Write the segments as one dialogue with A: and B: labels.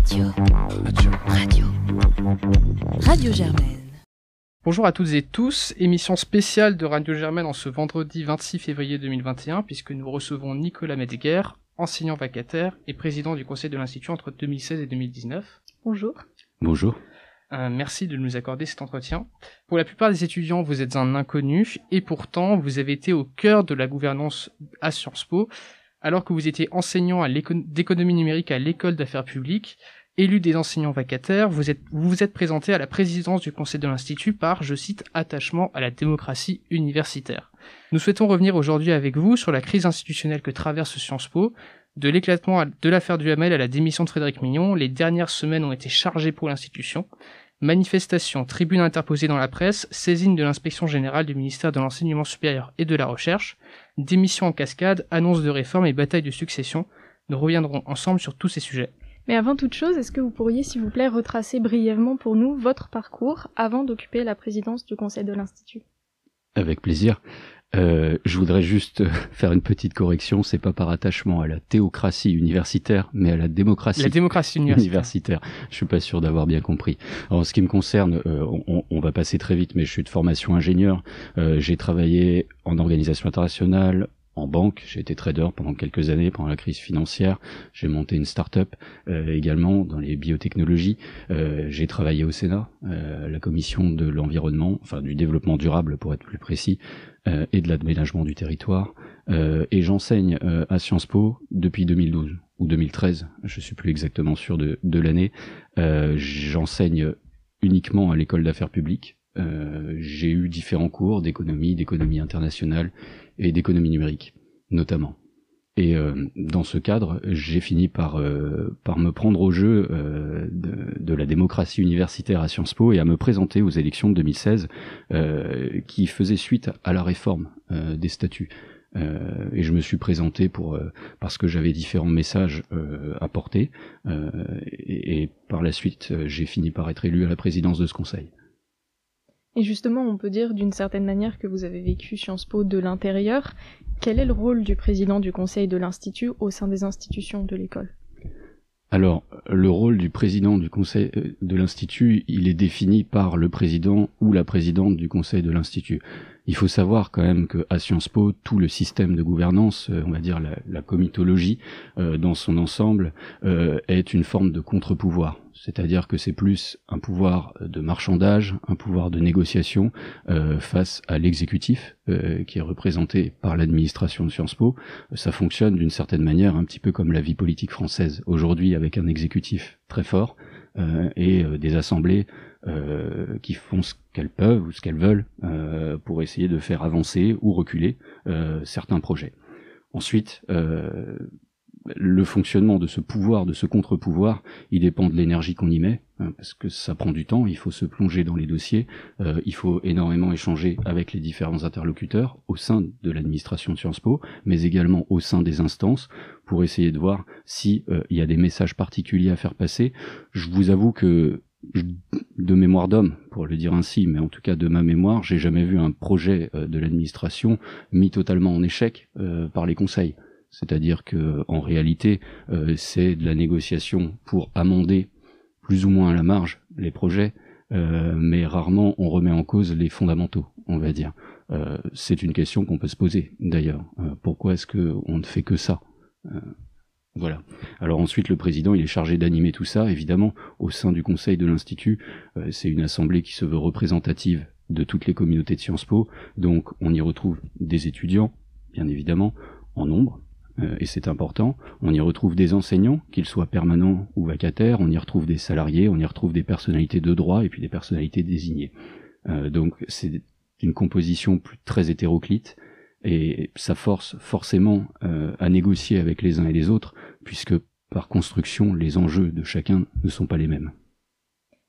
A: Radio. Radio. Radio. Radio Germaine.
B: Bonjour à toutes et tous, émission spéciale de Radio Germaine en ce vendredi 26 février 2021 puisque nous recevons Nicolas Metzger, enseignant vacataire et président du conseil de l'Institut entre 2016 et 2019.
C: Bonjour.
D: Bonjour.
B: Euh, merci de nous accorder cet entretien. Pour la plupart des étudiants, vous êtes un inconnu et pourtant vous avez été au cœur de la gouvernance à Sciences Po alors que vous étiez enseignant d'économie numérique à l'école d'affaires publiques, élu des enseignants vacataires, vous, vous êtes présenté à la présidence du conseil de l'Institut par, je cite, attachement à la démocratie universitaire. Nous souhaitons revenir aujourd'hui avec vous sur la crise institutionnelle que traverse Sciences Po, de l'éclatement de l'affaire du Hamel à la démission de Frédéric Mignon, les dernières semaines ont été chargées pour l'institution. Manifestations, tribunes interposées dans la presse, saisine de l'inspection générale du ministère de l'Enseignement supérieur et de la Recherche, démission en cascade, annonce de réforme et bataille de succession. Nous reviendrons ensemble sur tous ces sujets.
C: Mais avant toute chose, est-ce que vous pourriez, s'il vous plaît, retracer brièvement pour nous votre parcours avant d'occuper la présidence du Conseil de l'Institut?
D: Avec plaisir. Euh, je voudrais juste faire une petite correction. C'est pas par attachement à la théocratie universitaire, mais à la démocratie,
B: la démocratie universitaire.
D: Je suis pas sûr d'avoir bien compris. En ce qui me concerne, euh, on, on, va passer très vite, mais je suis de formation ingénieur. Euh, j'ai travaillé en organisation internationale, en banque. J'ai été trader pendant quelques années, pendant la crise financière. J'ai monté une start-up euh, également dans les biotechnologies. Euh, j'ai travaillé au Sénat, euh, la commission de l'environnement, enfin du développement durable pour être plus précis, euh, et de l'aménagement du territoire. Euh, et j'enseigne à Sciences Po depuis 2012 ou 2013, je suis plus exactement sûr de, de l'année. j'enseigne uniquement à l'école d'affaires publiques. J'ai eu différents cours d'économie, d'économie internationale et d'économie numérique, notamment. Et euh, dans ce cadre, j'ai fini par, euh, par me prendre au jeu euh, de, de, la démocratie universitaire à Sciences Po et à me présenter aux élections de 2016 qui faisaient suite à la réforme des statuts. et je me suis présenté pour parce que j'avais différents messages à porter et, et, par la suite j'ai fini par être élu à la présidence de ce conseil.
C: Et justement, on peut dire d'une certaine manière que vous avez vécu Sciences Po de l'intérieur. Quel est le rôle du président du conseil de l'Institut au sein des institutions de l'école?
D: Alors, le rôle du président du conseil euh, de l'Institut, il est défini par le président ou la présidente du conseil de l'Institut. Il faut savoir quand même que à Sciences Po, tout le système de gouvernance, euh, on va dire la, comitologie euh, dans son ensemble, est une forme de contre-pouvoir. C'est-à-dire que c'est plus un pouvoir de marchandage, un pouvoir de négociation face à l'exécutif qui est représenté par l'administration de Sciences Po. Ça fonctionne d'une certaine manière un petit peu comme la vie politique française aujourd'hui avec un exécutif très fort et des assemblées euh, qui font ce qu'elles peuvent ou ce qu'elles veulent euh, pour essayer de faire avancer ou reculer euh, certains projets. Ensuite, le fonctionnement de ce pouvoir, de ce contre-pouvoir, il dépend de l'énergie qu'on y met, hein, parce que ça prend du temps, il faut se plonger dans les dossiers, euh, il faut énormément échanger avec les différents interlocuteurs au sein de l'administration de Sciences Po, mais également au sein des instances, pour essayer de voir s'il euh, y a des messages particuliers à faire passer. Je vous avoue que de mémoire d'homme, pour le dire ainsi, mais en tout cas de ma mémoire, j'ai jamais vu un projet euh, de l'administration mis totalement en échec par les conseils. C'est-à-dire que en réalité, euh, c'est de la négociation pour amender plus ou moins à la marge les projets, euh, mais rarement on remet en cause les fondamentaux, on va dire. Euh, c'est une question qu'on peut se poser d'ailleurs. pourquoi est-ce que on ne fait que ça? Voilà. Alors ensuite, le président, il est chargé d'animer tout ça, évidemment, au sein du conseil de l'Institut. c'est une assemblée qui se veut représentative de toutes les communautés de Sciences Po, donc on y retrouve des étudiants, bien évidemment, en nombre, euh, et c'est important. On y retrouve des enseignants, qu'ils soient permanents ou vacataires, on y retrouve des salariés, on y retrouve des personnalités de droit et puis des personnalités désignées. Euh, donc c'est une composition très hétéroclite et ça force forcément euh, à négocier avec les uns et les autres, puisque par construction, les enjeux de chacun ne sont pas les mêmes.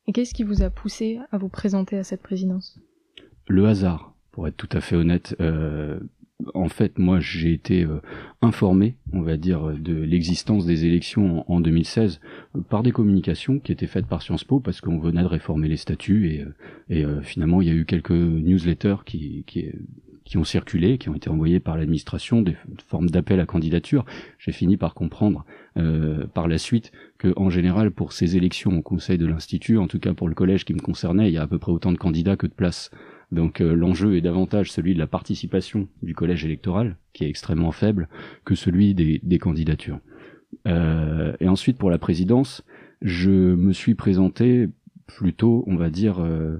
C: Et qu'est-ce qui vous a poussé à vous présenter à cette présidence?
D: Le hasard, pour être tout à fait honnête. Euh, en fait, moi, j'ai été euh, informé, on va dire, de l'existence des élections en, 2016 euh, par des communications qui étaient faites par Sciences Po parce qu'on venait de réformer les statuts et, euh, finalement, il y a eu quelques newsletters qui, qui ont circulé, qui ont été envoyés par l'administration, des formes d'appel à candidature. J'ai fini par comprendre par la suite que, en général, pour ces élections au conseil de l'institut, en tout cas pour le collège qui me concernait, il y a à peu près autant de candidats que de places. Donc euh, l'enjeu est davantage celui de la participation du collège électoral, qui est extrêmement faible, que celui des, candidatures. Euh, et ensuite pour la présidence, je me suis présenté plutôt, on va dire, euh,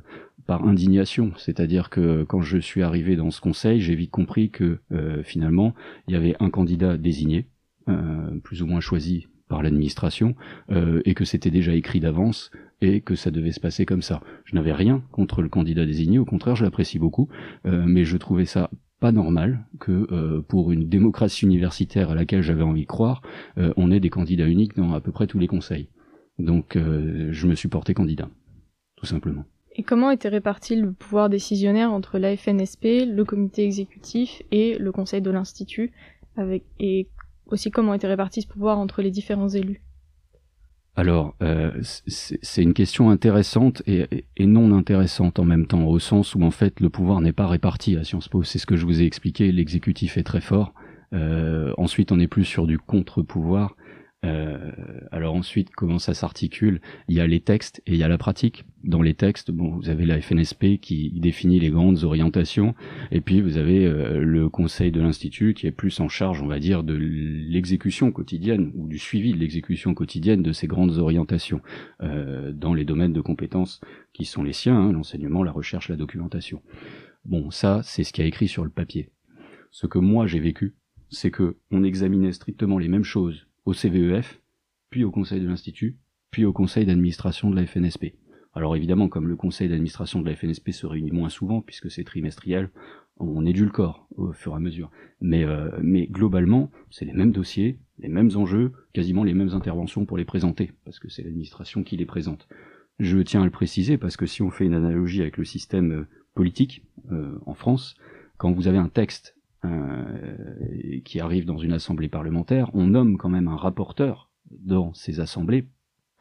D: par indignation. C'est-à-dire que quand je suis arrivé dans ce conseil, j'ai vite compris que euh, finalement, il y avait un candidat désigné, plus ou moins choisi par l'administration, et que c'était déjà écrit d'avance et que ça devait se passer comme ça. Je n'avais rien contre le candidat désigné, au contraire, je l'apprécie beaucoup, euh, mais je trouvais ça pas normal que euh, pour une démocratie universitaire à laquelle j'avais envie de croire, euh, on ait des candidats uniques dans à peu près tous les conseils. Donc je me suis porté candidat, tout simplement.
C: Et comment était réparti le pouvoir décisionnaire entre la FNSP, le comité exécutif et le conseil de l'institut, avec et aussi comment était réparti ce pouvoir entre les différents élus?
D: Alors, euh, c'est une question intéressante et, et non intéressante en même temps, au sens où en fait le pouvoir n'est pas réparti à Sciences Po. C'est ce que je vous ai expliqué. L'exécutif est très fort. Euh, ensuite, on est plus sur du contre-pouvoir. Euh, alors ensuite, comment ça s'articule? Il y a les textes et il y a la pratique. Dans les textes, bon, vous avez la FNSP qui définit les grandes orientations, et puis vous avez euh, le conseil de l'institut qui est plus en charge, on va dire, de l'exécution quotidienne ou du suivi de l'exécution quotidienne de ces grandes orientations euh, dans les domaines de compétences qui sont les siens, hein, l'enseignement, la recherche, la documentation. Bon, ça, c'est ce qui a écrit sur le papier. Ce que moi j'ai vécu, c'est que on examinait strictement les mêmes choses au CVEF, puis au conseil de l'Institut, puis au conseil d'administration de la FNSP. Alors évidemment, comme le conseil d'administration de la FNSP se réunit moins souvent, puisque c'est trimestriel, on édulcore au fur et à mesure. Mais, euh, mais globalement, c'est les mêmes dossiers, les mêmes enjeux, quasiment les mêmes interventions pour les présenter, parce que c'est l'administration qui les présente. Je tiens à le préciser, parce que si on fait une analogie avec le système euh, politique euh, en France, quand vous avez un texte qui arrive dans une assemblée parlementaire, on nomme quand même un rapporteur dans ces assemblées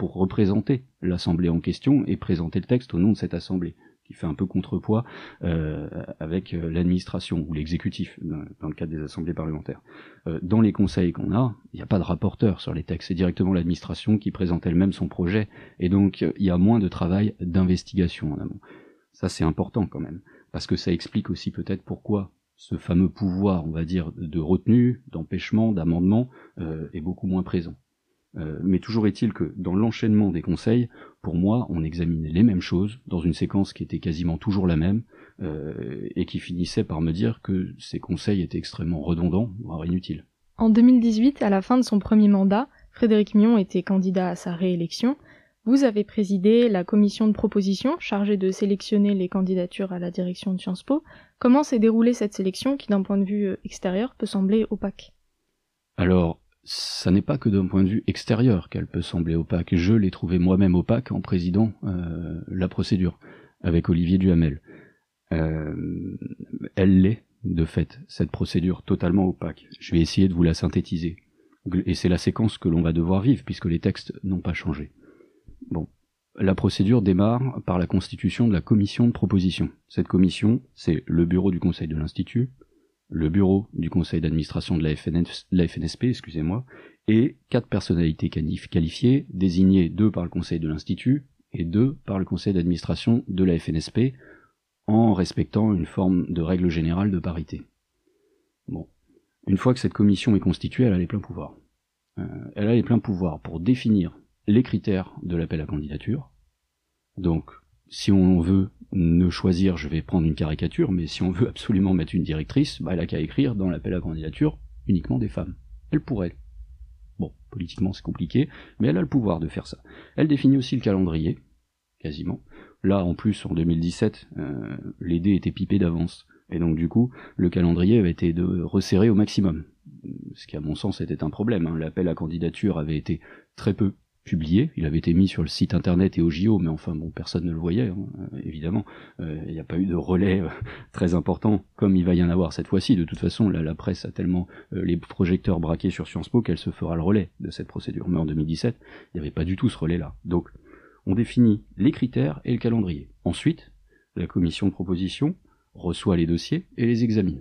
D: pour représenter l'assemblée en question et présenter le texte au nom de cette assemblée, qui fait un peu contrepoids euh, avec euh, l'administration ou l'exécutif dans le cadre des assemblées parlementaires. Euh, dans les conseils qu'on a, il n'y a pas de rapporteur sur les textes, c'est directement l'administration qui présente elle-même son projet, et donc il y a moins de travail d'investigation en amont. Ça c'est important quand même, parce que ça explique aussi peut-être pourquoi ce fameux pouvoir, on va dire, de retenue, d'empêchement, d'amendement, euh, est beaucoup moins présent. Euh, mais toujours est-il que dans l'enchaînement des conseils, pour moi, on examinait les mêmes choses dans une séquence qui était quasiment toujours la même euh, et qui finissait par me dire que ces conseils étaient extrêmement redondants, voire inutiles.
C: En 2018, à la fin de son premier mandat, Frédéric Mion était candidat à sa réélection. Vous avez présidé la commission de proposition chargée de sélectionner les candidatures à la direction de Sciences Po. Comment s'est déroulée cette sélection qui, d'un point de vue extérieur, peut sembler opaque?
D: Alors, ça n'est pas que d'un point de vue extérieur qu'elle peut sembler opaque. Je l'ai trouvé moi-même opaque en présidant euh, la procédure avec Olivier Duhamel. Euh, elle l'est, de fait, cette procédure totalement opaque. Je vais essayer de vous la synthétiser. Et c'est la séquence que l'on va devoir vivre, puisque les textes n'ont pas changé. Bon. La procédure démarre par la constitution de la commission de proposition. Cette commission, c'est le bureau du conseil de l'Institut, le bureau du conseil d'administration de la, FNS, la FNSP, excusez-moi, et quatre personnalités qualifiées, désignées deux par le conseil de l'Institut et deux par le conseil d'administration de la FNSP, en respectant une forme de règle générale de parité. Bon. Une fois que cette commission est constituée, elle a les pleins pouvoirs. Euh, elle a les pleins pouvoirs pour définir les critères de l'appel à candidature. Donc, si on veut ne choisir, je vais prendre une caricature, mais si on veut absolument mettre une directrice, bah, elle a qu'à écrire dans l'appel à candidature uniquement des femmes. Elle pourrait. Bon, politiquement c'est compliqué, mais elle a le pouvoir de faire ça. Elle définit aussi le calendrier, quasiment. Là, en plus, en 2017, euh, les dés étaient pipés d'avance. Et donc, du coup, le calendrier avait été de resserrer au maximum. Ce qui, à mon sens, était un problème. Hein. L'appel à candidature avait été très peu publié, il avait été mis sur le site internet et au JO, mais enfin bon, personne ne le voyait, hein, évidemment. Euh, il n'y a pas eu de relais euh, très important comme il va y en avoir cette fois-ci. De toute façon, la, la presse a tellement euh, les projecteurs braqués sur Sciences Po qu'elle se fera le relais de cette procédure. Mais en 2017, il n'y avait pas du tout ce relais-là. Donc, on définit les critères et le calendrier. Ensuite, la commission de proposition reçoit les dossiers et les examine.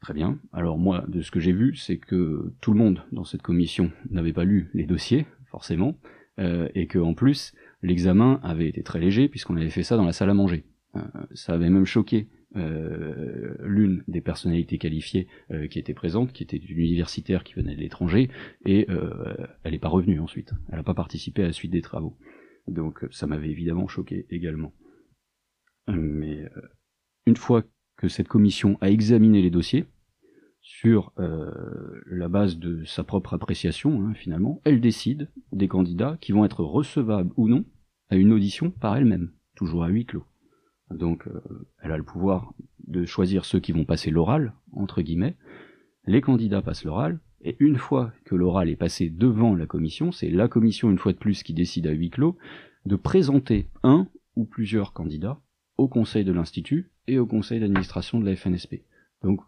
D: Très bien. Alors moi, de ce que j'ai vu, c'est que tout le monde dans cette commission n'avait pas lu les dossiers, forcément, euh, et que en plus, l'examen avait été très léger puisqu'on avait fait ça dans la salle à manger. Euh, ça avait même choqué euh, l'une des personnalités qualifiées euh, qui était présente, qui était une universitaire qui venait de l'étranger, et euh, elle n'est pas revenue ensuite. Elle n'a pas participé à la suite des travaux. Donc ça m'avait évidemment choqué également. Mais une fois que cette commission a examiné les dossiers, sur la base de sa propre appréciation, hein, finalement, elle décide des candidats qui vont être recevables ou non à une audition par elle-même, toujours à huis clos. Donc euh, elle a le pouvoir de choisir ceux qui vont passer l'oral, entre guillemets. Les candidats passent l'oral, et une fois que l'oral est passé devant la commission, c'est la commission, une fois de plus, qui décide à huis clos de présenter un ou plusieurs candidats au conseil de l'Institut et au conseil d'administration de la FNSP. Donc,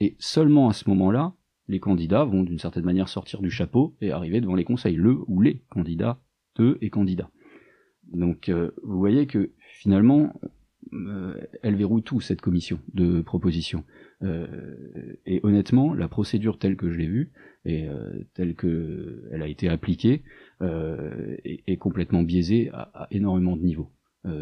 D: et seulement à ce moment-là, les candidats vont d'une certaine manière sortir du chapeau et arriver devant les conseils, le ou les candidats, eux et candidats. Donc, euh, vous voyez que finalement, euh, elle verrouille tout cette commission de proposition. Euh, et honnêtement, la procédure telle que je l'ai vue et euh, telle que elle a été appliquée est, est, complètement biaisée à, à énormément de niveaux.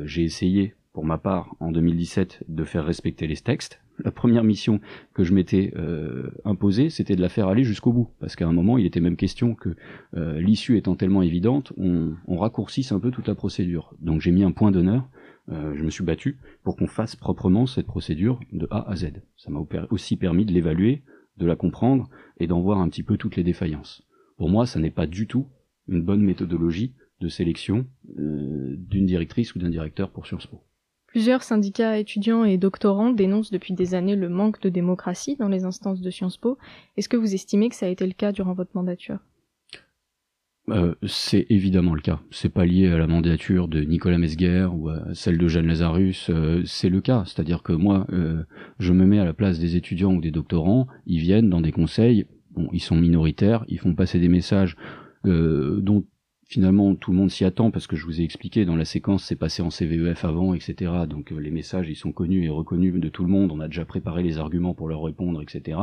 D: J'ai essayé, pour ma part, en 2017, de faire respecter les textes. La première mission que je m'étais euh, imposée, c'était de la faire aller jusqu'au bout, parce qu'à un moment, il était même question que l'issue étant tellement évidente, on, on raccourcisse un peu toute la procédure. Donc j'ai mis un point d'honneur euh, je me suis battu pour qu'on fasse proprement cette procédure de A à Z. Ça m'a aussi permis de l'évaluer, de la comprendre et d'en voir un petit peu toutes les défaillances. Pour moi, ça n'est pas du tout une bonne méthodologie de sélection euh, d'une directrice ou d'un directeur pour Sciences Po.
C: Plusieurs syndicats étudiants et doctorants dénoncent depuis des années le manque de démocratie dans les instances de Sciences Po. Est-ce que vous estimez que ça a été le cas durant votre mandature?
D: Euh, c'est évidemment le cas. C'est pas lié à la mandature de Nicolas Mesguer ou à celle de Jeanne Lazarus. Euh, c'est le cas. C'est-à-dire que moi, euh, je me mets à la place des étudiants ou des doctorants. Ils viennent dans des conseils. Bon, ils sont minoritaires. Ils font passer des messages dont finalement tout le monde s'y attend parce que je vous ai expliqué dans la séquence c'est passé en CVEF avant etc donc les messages ils sont connus et reconnus de tout le monde on a déjà préparé les arguments pour leur répondre etc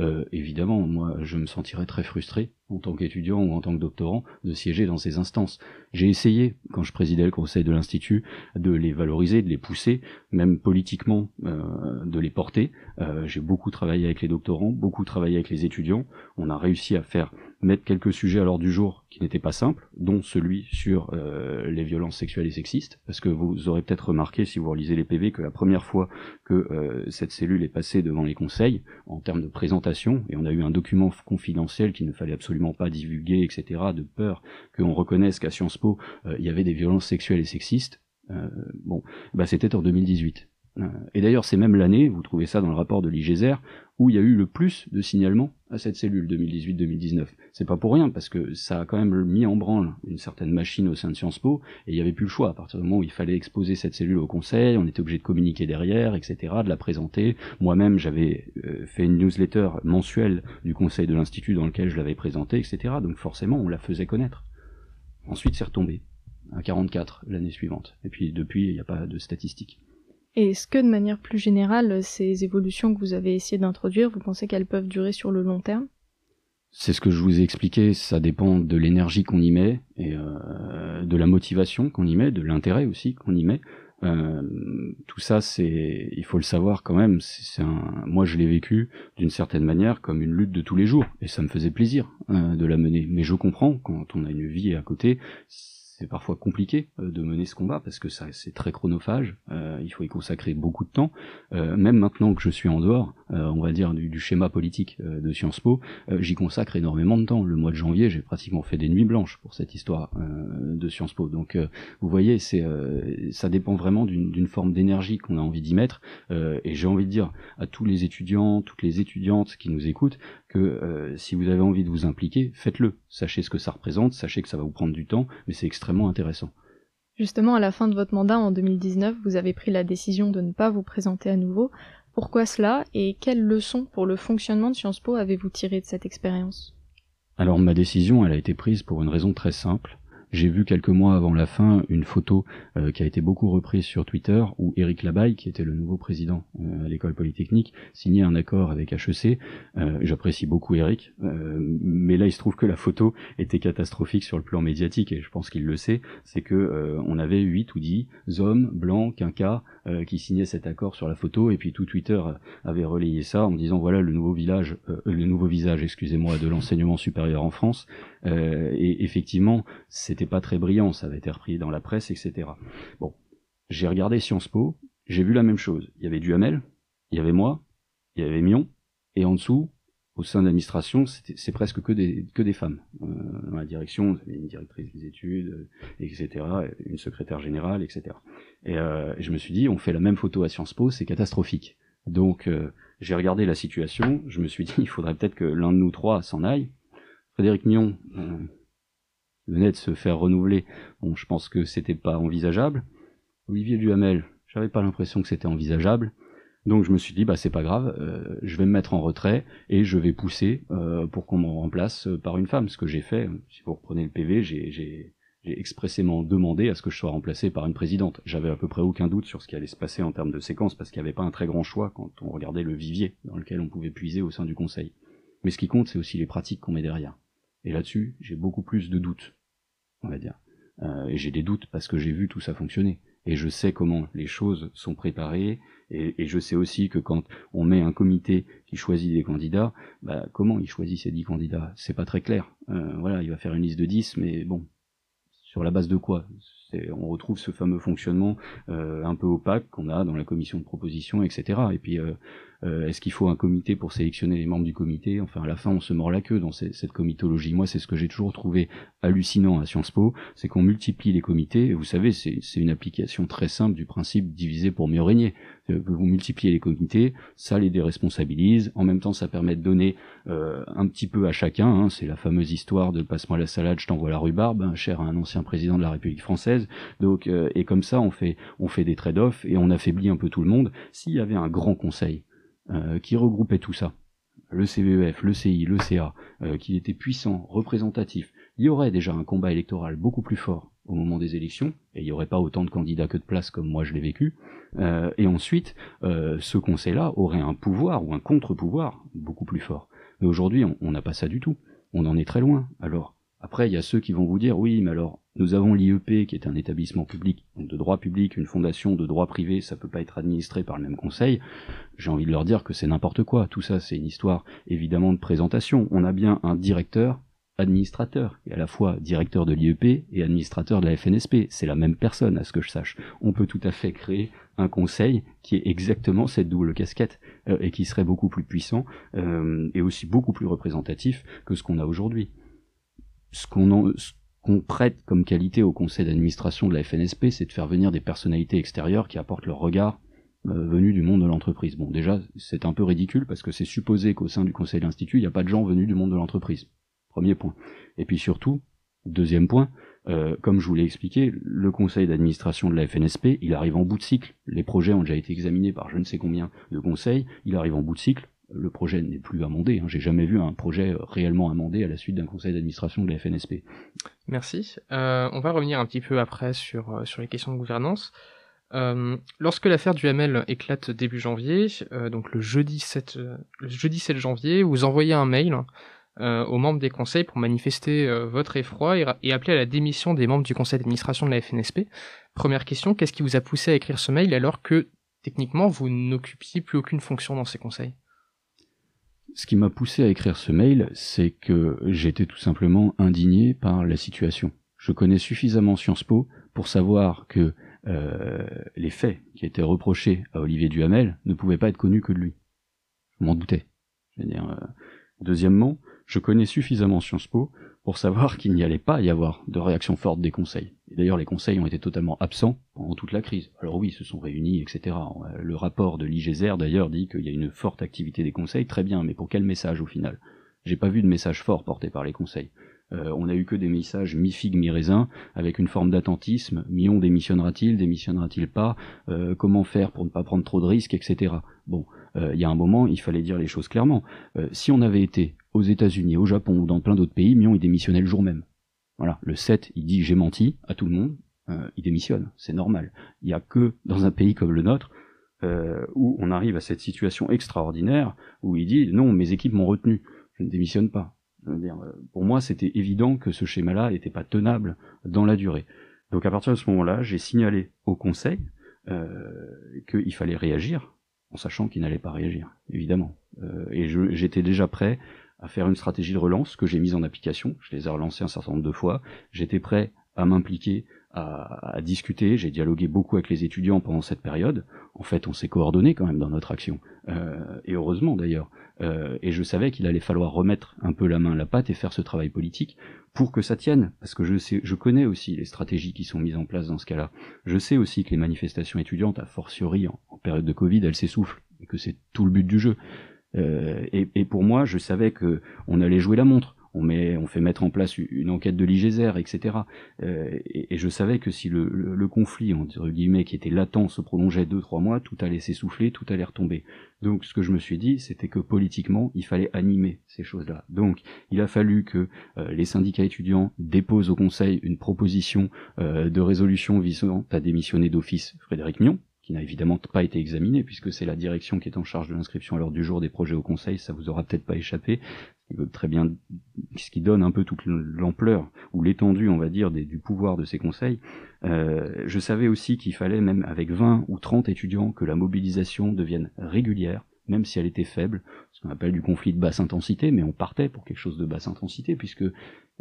D: euh, évidemment, moi, je me sentirais très frustré en tant qu'étudiant ou en tant que doctorant de siéger dans ces instances. J'ai essayé, quand je présidais le conseil de l'institut, de les valoriser, de les pousser, même politiquement, euh, de les porter. Euh, J'ai beaucoup travaillé avec les doctorants, beaucoup travaillé avec les étudiants. On a réussi à faire mettre quelques sujets à l'ordre du jour qui n'étaient pas simples, dont celui sur euh, les violences sexuelles et sexistes, parce que vous aurez peut-être remarqué si vous relisez les PV que la première fois que euh, cette cellule est passée devant les conseils, en termes de présentation, et on a eu un document confidentiel qu'il ne fallait absolument pas divulguer, etc., de peur qu'on reconnaisse qu'à Sciences Po, euh, il y avait des violences sexuelles et sexistes, bon, bah c'était en 2018. Et d'ailleurs, c'est même l'année, vous trouvez ça dans le rapport de l'IGZR, où il y a eu le plus de signalements à cette cellule 2018-2019. C'est pas pour rien, parce que ça a quand même mis en branle une certaine machine au sein de Sciences Po, et il n'y avait plus le choix. À partir du moment où il fallait exposer cette cellule au conseil, on était obligé de communiquer derrière, etc., de la présenter. Moi-même, j'avais euh, fait une newsletter mensuelle du conseil de l'Institut dans lequel je l'avais présentée, etc., donc forcément, on la faisait connaître. Ensuite, c'est retombé à 44 l'année suivante. Et puis, depuis, il n'y a pas de statistiques.
C: Et est-ce que de manière plus générale, ces évolutions que vous avez essayé d'introduire, vous pensez qu'elles peuvent durer sur le long terme?
D: C'est ce que je vous ai expliqué, ça dépend de l'énergie qu'on y met et euh, de la motivation qu'on y met, de l'intérêt aussi qu'on y met. Euh, tout ça, c'est, il faut le savoir quand même. C'est un, moi, je l'ai vécu d'une certaine manière comme une lutte de tous les jours, et ça me faisait plaisir euh, de la mener. Mais je comprends quand on a une vie à côté, c'est parfois compliqué euh, de mener ce combat parce que ça c'est très chronophage, euh, il faut y consacrer beaucoup de temps. Euh, même maintenant que je suis en dehors, on va dire du, schéma politique de Sciences Po, j'y consacre énormément de temps. Le mois de janvier, j'ai pratiquement fait des nuits blanches pour cette histoire de Sciences Po. Donc vous voyez, c'est ça dépend vraiment d'une forme d'énergie qu'on a envie d'y mettre. et j'ai envie de dire à tous les étudiants, toutes les étudiantes qui nous écoutent, que si vous avez envie de vous impliquer, faites-le. Sachez ce que ça représente, sachez que ça va vous prendre du temps, mais c'est extrêmement intéressant.
C: Justement, à la fin de votre mandat en 2019, vous avez pris la décision de ne pas vous présenter à nouveau. Pourquoi cela et quelles leçons pour le fonctionnement de Sciences Po avez-vous tiré de cette expérience?
D: Alors ma décision, elle a été prise pour une raison très simple, j'ai vu quelques mois avant la fin une photo euh, qui a été beaucoup reprise sur Twitter où Éric Labaille, qui était le nouveau président euh, à l'école polytechnique, signait un accord avec HEC. Euh, j'apprécie beaucoup Éric, mais là il se trouve que la photo était catastrophique sur le plan médiatique et je pense qu'il le sait. C'est que on avait 8 ou 10 hommes blancs, quinquas, qui signaient cet accord sur la photo et puis tout Twitter avait relayé ça en disant voilà le nouveau village, le nouveau visage, excusez-moi, de l'enseignement supérieur en France. et effectivement, c'était pas très brillant, ça avait été repris dans la presse, etc. Bon, j'ai regardé Sciences Po, j'ai vu la même chose. Il y avait Duhamel, il y avait moi, il y avait Mion, et en dessous, au sein de l'administration, c'est presque que des, que des femmes. Euh, dans la direction, vous avez une directrice des études, euh, etc., une secrétaire générale, etc. Et euh, je me suis dit, on fait la même photo à Sciences Po, c'est catastrophique. Donc j'ai regardé la situation, je me suis dit, il faudrait peut-être que l'un de nous trois s'en aille. Frédéric Mion, venait de se faire renouveler. Bon, je pense que c'était pas envisageable. Olivier Duhamel, j'avais pas l'impression que c'était envisageable. Donc je me suis dit bah c'est pas grave, euh, je vais me mettre en retrait et je vais pousser euh, pour qu'on me remplace par une femme. Ce que j'ai fait, si vous reprenez le PV, j'ai expressément demandé à ce que je sois remplacé par une présidente. J'avais à peu près aucun doute sur ce qui allait se passer en termes de séquence parce qu'il n'y avait pas un très grand choix quand on regardait le vivier dans lequel on pouvait puiser au sein du conseil. Mais ce qui compte, c'est aussi les pratiques qu'on met derrière. Et là-dessus, j'ai beaucoup plus de doutes on va dire. Euh, et j'ai des doutes parce que j'ai vu tout ça fonctionner. Et je sais comment les choses sont préparées, et, je sais aussi que quand on met un comité qui choisit des candidats, bah, comment il choisit ces dix candidats? C'est pas très clair. Euh, voilà, il va faire une liste de dix, mais bon, sur la base de quoi? On retrouve ce fameux fonctionnement euh, un peu opaque qu'on a dans la commission de proposition, etc. Et puis euh, euh, est-ce qu'il faut un comité pour sélectionner les membres du comité? Enfin, à la fin, on se mord la queue dans cette comitologie. Moi, c'est ce que j'ai toujours trouvé hallucinant à Sciences Po, c'est qu'on multiplie les comités. Vous savez, c'est une application très simple du principe diviser pour mieux régner. Euh, vous multipliez les comités, ça les déresponsabilise. En même temps, ça permet de donner euh, un petit peu à chacun. Hein. C'est la fameuse histoire de passe-moi la salade, je t'envoie la rhubarbe, hein, cher à un ancien président de la République française. Donc, et comme ça, on fait on fait des trade-offs et on affaiblit un peu tout le monde. S'il y avait un grand conseil euh, qui regroupait tout ça, le CVEF, le CI, le CA, euh, qui était puissant, représentatif, il y aurait déjà un combat électoral beaucoup plus fort au moment des élections, et il n'y aurait pas autant de candidats que de places comme moi je l'ai vécu, euh, et ensuite, ce conseil-là aurait un pouvoir ou un contre-pouvoir beaucoup plus fort. Mais aujourd'hui, on n'a pas ça du tout. On en est très loin. Alors, après, il y a ceux qui vont vous dire, oui, mais alors, nous avons l'IEP, qui est un établissement public, donc de droit public, une fondation de droit privé, ça peut pas être administré par le même conseil. J'ai envie de leur dire que c'est n'importe quoi. Tout ça, c'est une histoire, évidemment, de présentation. On a bien un directeur, administrateur, et à la fois directeur de l'IEP et administrateur de la FNSP. C'est la même personne, à ce que je sache. On peut tout à fait créer un conseil qui est exactement cette double casquette, euh, et qui serait beaucoup plus puissant, euh, et aussi beaucoup plus représentatif que ce qu'on a aujourd'hui ce qu'on prête comme qualité au conseil d'administration de la FNSP, c'est de faire venir des personnalités extérieures qui apportent leur regard euh, venu du monde de l'entreprise. Bon, déjà, c'est un peu ridicule parce que c'est supposé qu'au sein du conseil d'institut, il n'y a pas de gens venus du monde de l'entreprise. Premier point. Et puis surtout, deuxième point, euh, comme je vous l'ai expliqué, le conseil d'administration de la FNSP, il arrive en bout de cycle. Les projets ont déjà été examinés par je ne sais combien de conseils. Il arrive en bout de cycle le projet n'est plus amendé. Hein. J'ai jamais vu un projet réellement amendé à la suite d'un conseil d'administration de la FNSP.
B: Merci. Euh, on va revenir un petit peu après sur, euh, sur les questions de gouvernance. Euh, lorsque l'affaire du ML éclate début janvier, donc le jeudi 7, le jeudi 7 janvier, vous envoyez un mail aux membres des conseils pour manifester votre effroi et, appeler à la démission des membres du conseil d'administration de la FNSP. Première question, qu'est-ce qui vous a poussé à écrire ce mail alors que techniquement vous n'occupiez plus aucune fonction dans ces conseils?
D: Ce qui m'a poussé à écrire ce mail, c'est que j'étais tout simplement indigné par la situation. Je connais suffisamment Sciences Po pour savoir que euh, les faits qui étaient reprochés à Olivier Duhamel ne pouvaient pas être connus que de lui. Je m'en doutais. Euh, Deuxièmement, je connais suffisamment Sciences Po pour savoir qu'il n'y allait pas y avoir de réaction forte des conseils. D'ailleurs, les conseils ont été totalement absents pendant toute la crise. Alors oui, ils se sont réunis, etc. Le rapport de l'IGZR, d'ailleurs, dit qu'il y a une forte activité des conseils. Très bien, mais pour quel message au final? J'ai pas vu de message fort porté par les conseils. Euh, on a eu que des messages mi-figue, mi-raisin, avec une forme d'attentisme. Mion démissionnera-t-il, démissionnera-t-il pas? Euh, Comment faire pour ne pas prendre trop de risques, etc. Bon, euh, il y a un moment, il fallait dire les choses clairement. si on avait été aux États-Unis, au Japon ou dans plein d'autres pays, Mion il démissionnait le jour même. Voilà, le 7, il dit j'ai menti à tout le monde, euh, il démissionne, c'est normal. Il n'y a que dans un pays comme le nôtre euh, où on arrive à cette situation extraordinaire où il dit non, mes équipes m'ont retenu, je ne démissionne pas. euh, pour moi, c'était évident que ce schéma-là n'était pas tenable dans la durée. Donc à partir de ce moment-là, j'ai signalé au Conseil euh, qu'il fallait réagir, en sachant qu'il n'allait pas réagir, évidemment. Euh, et j'étais déjà prêt à faire une stratégie de relance que j'ai mise en application. Je les ai relancés un certain nombre de fois. J'étais prêt à m'impliquer, à, discuter. J'ai dialogué beaucoup avec les étudiants pendant cette période. En fait, on s'est coordonné quand même dans notre action, euh, et heureusement d'ailleurs. Euh, et je savais qu'il allait falloir remettre un peu la main à la pâte et faire ce travail politique pour que ça tienne, parce que je je connais aussi les stratégies qui sont mises en place dans ce cas-là. Je sais aussi que les manifestations étudiantes, a fortiori en période de Covid, elles s'essoufflent et que c'est tout le but du jeu. Euh, et, et, pour moi, je savais que on allait jouer la montre on met, on fait mettre en place une enquête de l'IGZR, etc. Euh, et, je savais que si le, le, conflit entre guillemets qui était latent se prolongeait deux trois mois, tout allait s'essouffler, tout allait retomber. Donc ce que je me suis dit, c'était que politiquement, il fallait animer ces choses-là. Donc il a fallu que euh, les syndicats étudiants déposent au Conseil une proposition euh, de résolution visant à démissionner d'office Frédéric Mion, qui n'a évidemment pas été examiné puisque c'est la direction qui est en charge de l'inscription à l'ordre du jour des projets au Conseil, ça vous aura peut-être pas échappé très bien, ce qui donne un peu toute l'ampleur ou l'étendue, on va dire, du pouvoir de ces conseils. Euh, je savais aussi qu'il fallait, même avec 20 ou 30 étudiants, que la mobilisation devienne régulière, même si elle était faible, ce qu'on appelle du conflit de basse intensité, mais on partait pour quelque chose de basse intensité, puisque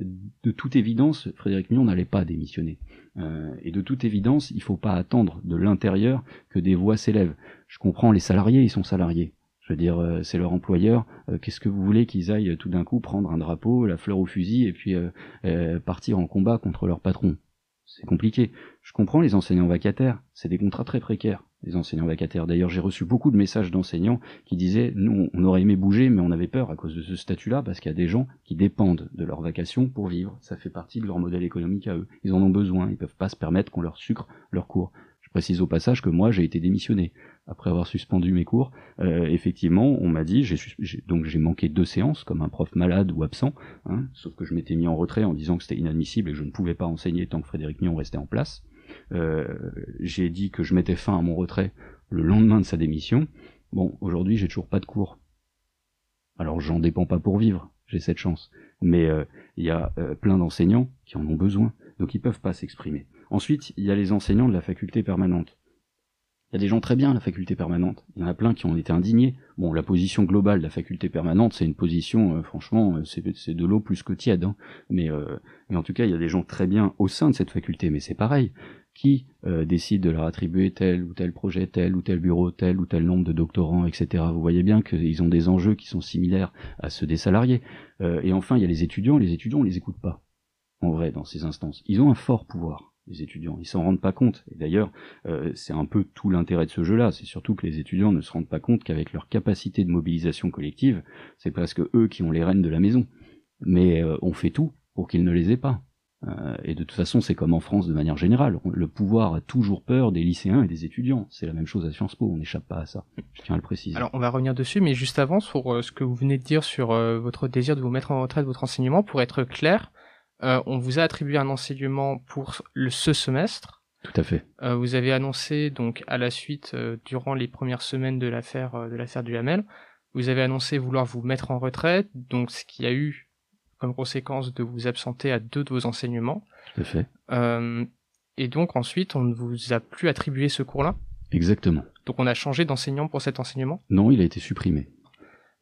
D: de toute évidence, Frédéric Mion n'allait pas démissionner. Euh, et de toute évidence, il ne faut pas attendre de l'intérieur que des voix s'élèvent. Je comprends les salariés, ils sont salariés. Je veux dire, euh, c'est leur employeur. Euh, qu'est-ce que vous voulez qu'ils aillent tout d'un coup prendre un drapeau, la fleur au fusil et puis partir en combat contre leur patron? C'est compliqué. Je comprends les enseignants vacataires. C'est des contrats très précaires, les enseignants vacataires. D'ailleurs, j'ai reçu beaucoup de messages d'enseignants qui disaient nous, on aurait aimé bouger, mais on avait peur à cause de ce statut-là parce qu'il y a des gens qui dépendent de leur vacation pour vivre. Ça fait partie de leur modèle économique à eux. Ils en ont besoin. Ils peuvent pas se permettre qu'on leur sucre leur cours. Je précise au passage que moi j'ai été démissionné après avoir suspendu mes cours. Euh, effectivement, on m'a dit, donc j'ai manqué deux séances comme un prof malade ou absent, hein, sauf que je m'étais mis en retrait en disant que c'était inadmissible et que je ne pouvais pas enseigner tant que Frédéric Mion restait en place. Euh, j'ai dit que je mettais fin à mon retrait le lendemain de sa démission. Bon, aujourd'hui j'ai toujours pas de cours. Alors j'en dépends pas pour vivre, j'ai cette chance. Mais euh, il y a plein d'enseignants qui en ont besoin, donc ils peuvent pas s'exprimer. Ensuite, il y a les enseignants de la faculté permanente. Il y a des gens très bien à la faculté permanente. Il y en a plein qui ont été indignés. Bon, la position globale de la faculté permanente, c'est une position, euh, franchement, euh, c'est de l'eau plus que tiède. Hein. Mais, euh, mais en tout cas, il y a des gens très bien au sein de cette faculté. Mais c'est pareil. Qui décide de leur attribuer tel ou tel projet, tel ou tel bureau, tel ou tel nombre de doctorants, etc. Vous voyez bien qu'ils ont des enjeux qui sont similaires à ceux des salariés. et enfin, il y a les étudiants. Les étudiants, on les écoute pas. En vrai, dans ces instances, ils ont un fort pouvoir les étudiants. Ils s'en rendent pas compte. Et d'ailleurs, euh, c'est un peu tout l'intérêt de ce jeu-là. C'est surtout que les étudiants ne se rendent pas compte qu'avec leur capacité de mobilisation collective, c'est presque eux qui ont les rênes de la maison. Mais euh, on fait tout pour qu'ils ne les aient pas. Euh, et de toute façon, c'est comme en France de manière générale. Le pouvoir a toujours peur des lycéens et des étudiants. C'est la même chose à Sciences Po, on n'échappe pas à ça. Je tiens à le préciser.
B: Alors, on va revenir dessus, mais juste avant, sur ce que vous venez de dire sur votre désir de vous mettre en retraite de votre enseignement, pour être clair, euh, on vous a attribué un enseignement pour le, ce semestre.
D: Tout à fait.
B: Euh, vous avez annoncé donc à la suite, euh, durant les premières semaines de l'affaire de l'affaire du Hamel, vous avez annoncé vouloir vous mettre en retraite, donc ce qui a eu comme conséquence de vous absenter à deux de vos enseignements.
D: Tout à fait.
B: et donc ensuite, on ne vous a plus attribué ce cours-là.
D: Exactement.
B: Donc on a changé d'enseignant pour cet enseignement.
D: Non, il a été supprimé.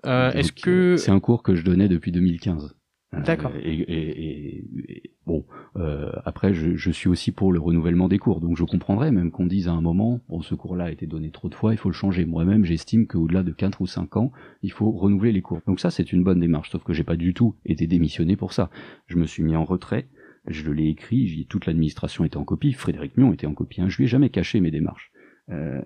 B: Est-ce que
D: c'est un cours que je donnais depuis 2015
B: D'accord.
D: Et, et, et, bon, euh, après, je, je, suis aussi pour le renouvellement des cours, donc je comprendrais même qu'on dise à un moment, bon, ce cours-là a été donné trop de fois, il faut le changer. Moi-même, j'estime qu'au-delà de 4 ou 5 ans, il faut renouveler les cours. Donc ça, c'est une bonne démarche, sauf que j'ai pas du tout été démissionné pour ça. Je me suis mis en retrait, je l'ai écrit, toute l'administration était en copie, Frédéric Mion était en copie, hein, je lui ai jamais caché mes démarches. Euh,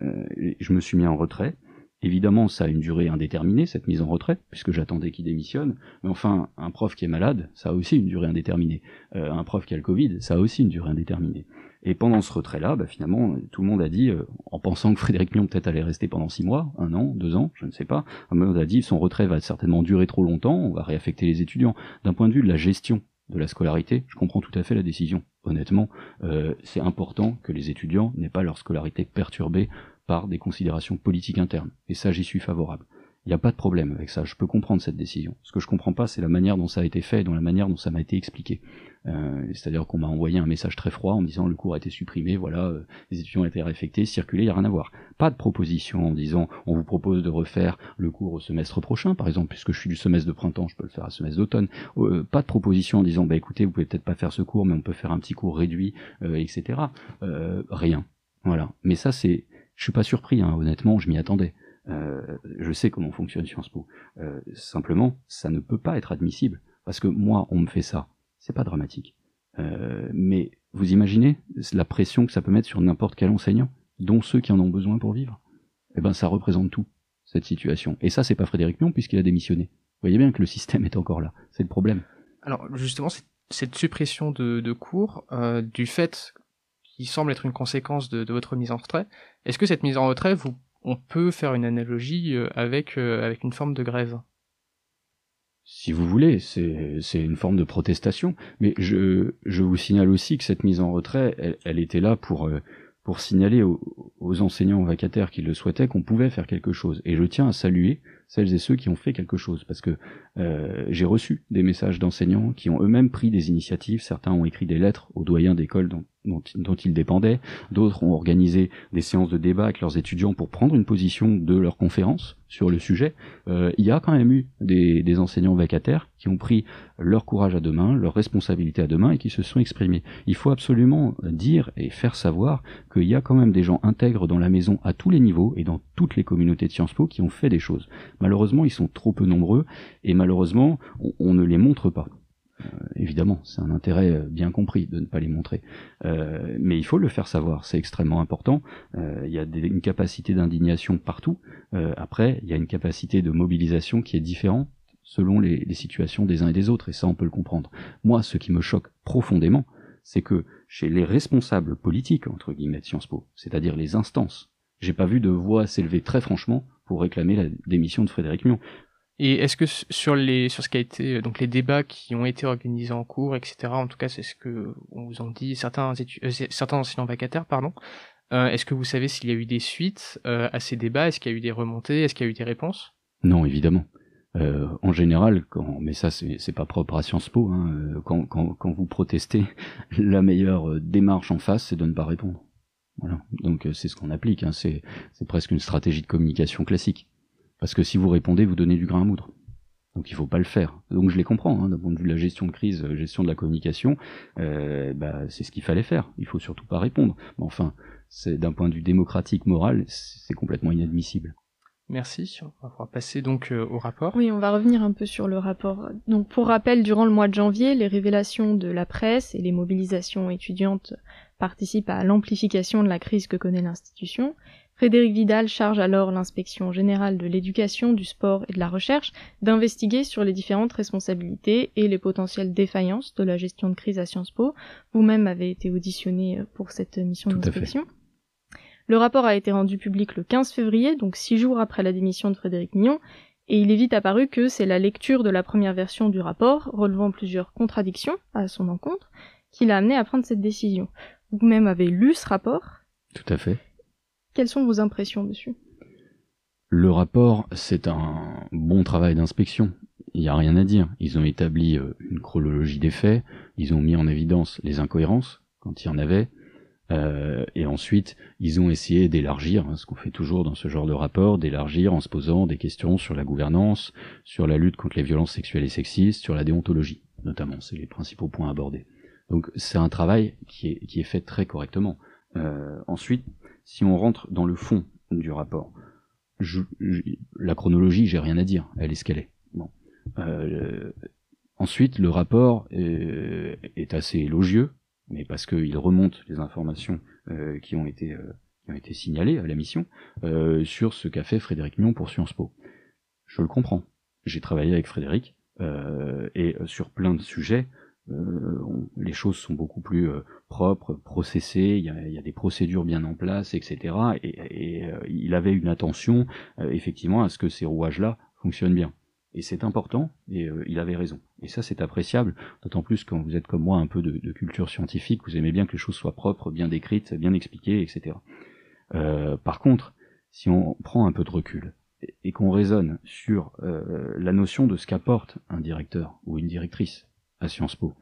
D: je me suis mis en retrait, Évidemment, ça a une durée indéterminée, cette mise en retrait, puisque j'attendais qu'il démissionne. Mais enfin, un prof qui est malade, ça a aussi une durée indéterminée. Euh, un prof qui a le Covid, ça a aussi une durée indéterminée. Et pendant ce retrait-là, bah, finalement, tout le monde a dit, euh, en pensant que Frédéric Mion peut-être allait rester pendant six mois, un an, deux ans, je ne sais pas, on a dit son retrait va certainement durer trop longtemps, on va réaffecter les étudiants. D'un point de vue de la gestion de la scolarité, je comprends tout à fait la décision. Honnêtement, euh, c'est important que les étudiants n'aient pas leur scolarité perturbée par des considérations politiques internes. Et ça, j'y suis favorable. Il n'y a pas de problème avec ça. Je peux comprendre cette décision. Ce que je comprends pas, c'est la manière dont ça a été fait, et dans la manière dont ça m'a été expliqué. Euh, C'est-à-dire qu'on m'a envoyé un message très froid en disant le cours a été supprimé, voilà, euh, les étudiants ont été réaffectés, circulés, il n'y a rien à voir. Pas de proposition en disant on vous propose de refaire le cours au semestre prochain, par exemple, puisque je suis du semestre de printemps, je peux le faire à semestre d'automne. Euh, pas de proposition en disant bah écoutez, vous pouvez peut-être pas faire ce cours, mais on peut faire un petit cours réduit, etc. Rien. Voilà. Mais ça, c'est, je suis pas surpris, hein, honnêtement, je m'y attendais. Euh, je sais comment fonctionne Sciences Po. Euh, simplement, ça ne peut pas être admissible. Parce que moi, on me fait ça. C'est pas dramatique. Euh, mais vous imaginez la pression que ça peut mettre sur n'importe quel enseignant, dont ceux qui en ont besoin pour vivre? Eh ben, ça représente tout, cette situation. Et ça, c'est pas Frédéric Mion, puisqu'il a démissionné. Vous voyez bien que le système est encore là. C'est le problème.
B: Alors, justement, cette, suppression de, cours, du fait qui semble être une conséquence de, votre mise en retrait, est-ce que cette mise en retrait vous on peut faire une analogie euh, avec, euh, avec une forme de grève?
D: Si vous voulez, c'est une forme de protestation, mais je, je vous signale aussi que cette mise en retrait, elle, était là pour, euh, pour signaler aux, enseignants vacataires qui le souhaitaient qu'on pouvait faire quelque chose. Et je tiens à saluer celles et ceux qui ont fait quelque chose, parce que j'ai reçu des messages d'enseignants qui ont eux-mêmes pris des initiatives, certains ont écrit des lettres aux doyens d'école dont, ils dépendaient, d'autres ont organisé des séances de débat avec leurs étudiants pour prendre une position de leur conférence sur le sujet. Euh, il y a quand même eu des, enseignants vacataires qui ont pris leur courage à deux mains, leur responsabilité à deux mains et qui se sont exprimés. Il faut absolument dire et faire savoir qu'il y a quand même des gens intègres dans la maison à tous les niveaux et dans toutes les communautés de Sciences Po qui ont fait des choses. Malheureusement, ils sont trop peu nombreux et malheureusement, on ne les montre pas. Euh, évidemment, c'est un intérêt euh, bien compris de ne pas les montrer. Euh, mais il faut le faire savoir, c'est extrêmement important. Il y a des, une capacité d'indignation partout. Après, il y a une capacité de mobilisation qui est différente selon les, les, situations des uns et des autres, et ça on peut le comprendre. Moi, ce qui me choque profondément, c'est que chez les responsables politiques, entre guillemets, de Sciences Po, c'est-à-dire les instances, j'ai pas vu de voix s'élever très franchement pour réclamer la démission de Frédéric Mion.
B: Et est-ce que sur les sur ce qui a été donc les débats qui ont été organisés en cours, etc. En tout cas, c'est ce que on vous en dit certains euh, certains enseignants vacataires, pardon. Euh, est-ce que vous savez s'il y a eu des suites euh, à ces débats? Est-ce qu'il y a eu des remontées? Est-ce qu'il y a eu des réponses?
D: Non, évidemment. Euh, en général, quand, mais ça c'est pas propre à Sciences Po, hein, euh, quand, quand, quand, vous protestez, la meilleure démarche en face, c'est de ne pas répondre. Donc c'est ce qu'on applique, hein, c'est presque une stratégie de communication classique. Parce que si vous répondez, vous donnez du grain à moudre. Donc il faut pas le faire. Donc je les comprends, hein, d'un point de vue de la gestion de crise, euh, gestion de la communication, euh, bah, c'est ce qu'il fallait faire. Il faut surtout pas répondre. Mais enfin, c'est d'un point de vue démocratique, moral, c'est complètement inadmissible.
B: Merci. On va passer donc euh, au rapport.
C: Oui, on va revenir un peu sur le rapport. Donc pour rappel, durant le mois de janvier, les révélations de la presse et les mobilisations étudiantes participent à l'amplification de la crise que connaît l'institution. Frédéric Vidal charge alors l'inspection générale de l'éducation, du sport et de la recherche d'investiguer sur les différentes responsabilités et les potentielles défaillances de la gestion de crise à Sciences Po. Vous-même avez été auditionné pour cette mission d'inspection. Le rapport a été rendu public le 15 février, donc six jours après la démission de Frédéric Mignon, et il est vite apparu que c'est la lecture de la première version du rapport, relevant plusieurs contradictions à son encontre, qui l'a amené à prendre cette décision. Vous-même avez lu ce rapport?
D: Tout à fait.
C: Quelles sont vos impressions dessus?
D: Le rapport, c'est un bon travail d'inspection. Il n'y a rien à dire. Ils ont établi une chronologie des faits, ils ont mis en évidence les incohérences, quand il y en avait, euh, et ensuite, ils ont essayé d'élargir, hein, ce qu'on fait toujours dans ce genre de rapport, d'élargir en se posant des questions sur la gouvernance, sur la lutte contre les violences sexuelles et sexistes, sur la déontologie, notamment. C'est les principaux points abordés. Donc c'est un travail qui est, qui est fait très correctement. Euh, ensuite, si on rentre dans le fond du rapport, la chronologie, j'ai rien à dire, elle est ce qu'elle est. Bon. Euh, ensuite, le rapport est, est, assez élogieux, mais parce qu'il remonte les informations euh, qui ont été euh, qui ont été signalées à la mission euh, sur ce qu'a fait Frédéric Mion pour Sciences Po. Je le comprends. J'ai travaillé avec Frédéric euh, et sur plein de sujets, euh, on, les choses sont beaucoup plus euh, propres, processées, il y, a, des procédures bien en place, etc. Et, euh, il avait une attention, effectivement, à ce que ces rouages-là fonctionnent bien. Et c'est important, et euh, il avait raison. Et ça, c'est appréciable, d'autant plus quand vous êtes comme moi un peu de, culture scientifique, vous aimez bien que les choses soient propres, bien décrites, bien expliquées, etc. Euh, par contre, si on prend un peu de recul et, qu'on raisonne sur euh, la notion de ce qu'apporte un directeur ou une directrice à Sciences Po,